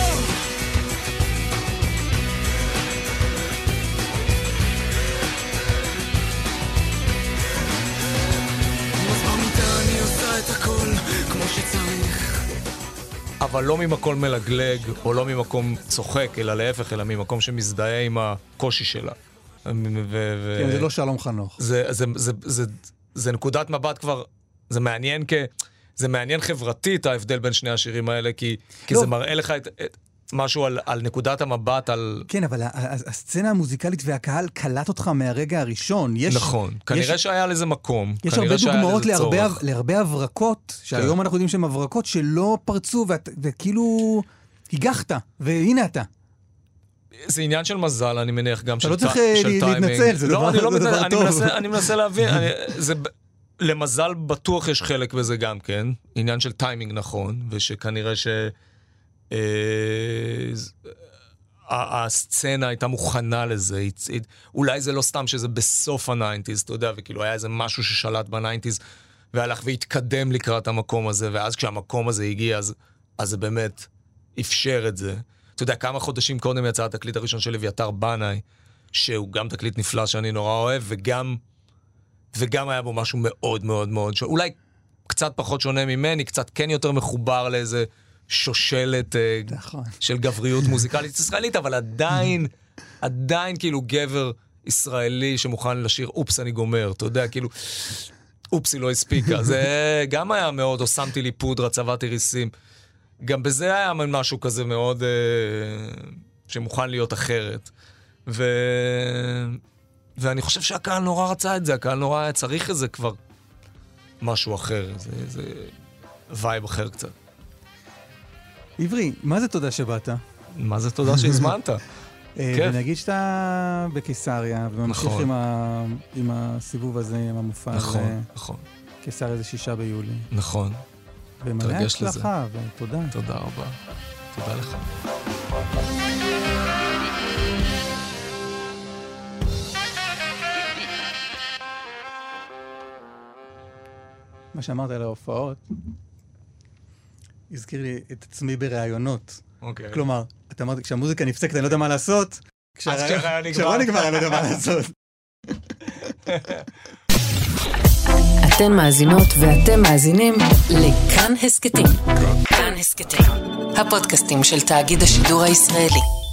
אבל לא ממקום מלגלג, או לא ממקום צוחק, אלא להפך, אלא ממקום שמזדהה עם הקושי שלה. ו- כן, זה לא שלום חנוך. זה, זה, זה, זה, זה נקודת מבט כבר, זה מעניין כ... זה מעניין חברתית ההבדל בין שני השירים האלה, כי, כי לא. זה מראה לך את, את משהו על, על נקודת המבט, על... כן, אבל הסצנה המוזיקלית והקהל קלט אותך מהרגע הראשון. יש, נכון. כנראה יש, שהיה לזה מקום. יש הרבה דוגמאות להרבה. כן. להרבה הברקות, שהיום אנחנו יודעים שהן הברקות שלא פרצו, ואת- וכאילו הגחת, והנה אתה. זה עניין של מזל, אני מניח, גם של, לא צריך, אה, טיימינג. להתנצל, זה לא, דבר- אני לא זה מתנצל, דבר אני טוב. מנסה, אני מנסה להבין, אני, *laughs* זה, למזל בטוח יש חלק בזה גם כן, עניין של טיימינג נכון, ושכנראה ש... אה, הסצנה הייתה מוכנה לזה, אולי זה לא סתם שזה בסוף ה nineties, אתה יודע, וכאילו היה איזה משהו ששלט ב nineties, והלך והתקדם לקראת המקום הזה, ואז כשהמקום הזה הגיע, אז, אז זה באמת אפשר את זה. אתה יודע, כמה חודשים קודם יצא התקליט הראשון של אביתר בנאי, שהוא גם תקליט נפלא שאני נורא אוהב, וגם, וגם היה בו משהו מאוד מאוד מאוד. אולי קצת פחות שונה ממני, קצת כן יותר מחובר לאיזה שושלת אה, נכון. של גבריות *laughs* מוזיקלית ישראלית, אבל עדיין, עדיין כאילו גבר ישראלי שמוכן לשיר אופס אני גומר, אתה יודע, כאילו, אופס היא לא הספיקה. זה *laughs* גם היה מאוד, או שמתי לי פודרה, צבעתי ריסים. גם בזה היה משהו כזה מאוד, אה, שמוכן להיות אחרת. ו... ואני חושב שהקהל נורא רצה את זה, הקהל נורא היה צריך את זה כבר משהו אחר, זה, זה וייב אחר קצת. עברי, מה זה תודה שבאת? מה זה תודה שהזמנת? *laughs* אה. ונגיד שאתה בקיסריה, וממשיך נכון. עם, ה... עם הסיבוב הזה, עם המופע הזה. נכון, נכון, קיסריה זה שישה ביולי. נכון. ומלא. הצלחה, ותודה. תודה רבה. תודה לך. מה שאמרת על ההופעות, הזכיר לי את עצמי בראיונות. אוקיי. כלומר, אתה אמרת, כשהמוזיקה נפסקת אני לא יודע מה לעשות. כשהרעיון נגמר. אני לא יודע מה לעשות. *laughs* אתן מאזינות ואתם מאזינים לכאן הסכתים. כאן הסכתים, הפודקאסטים של תאגיד השידור הישראלי.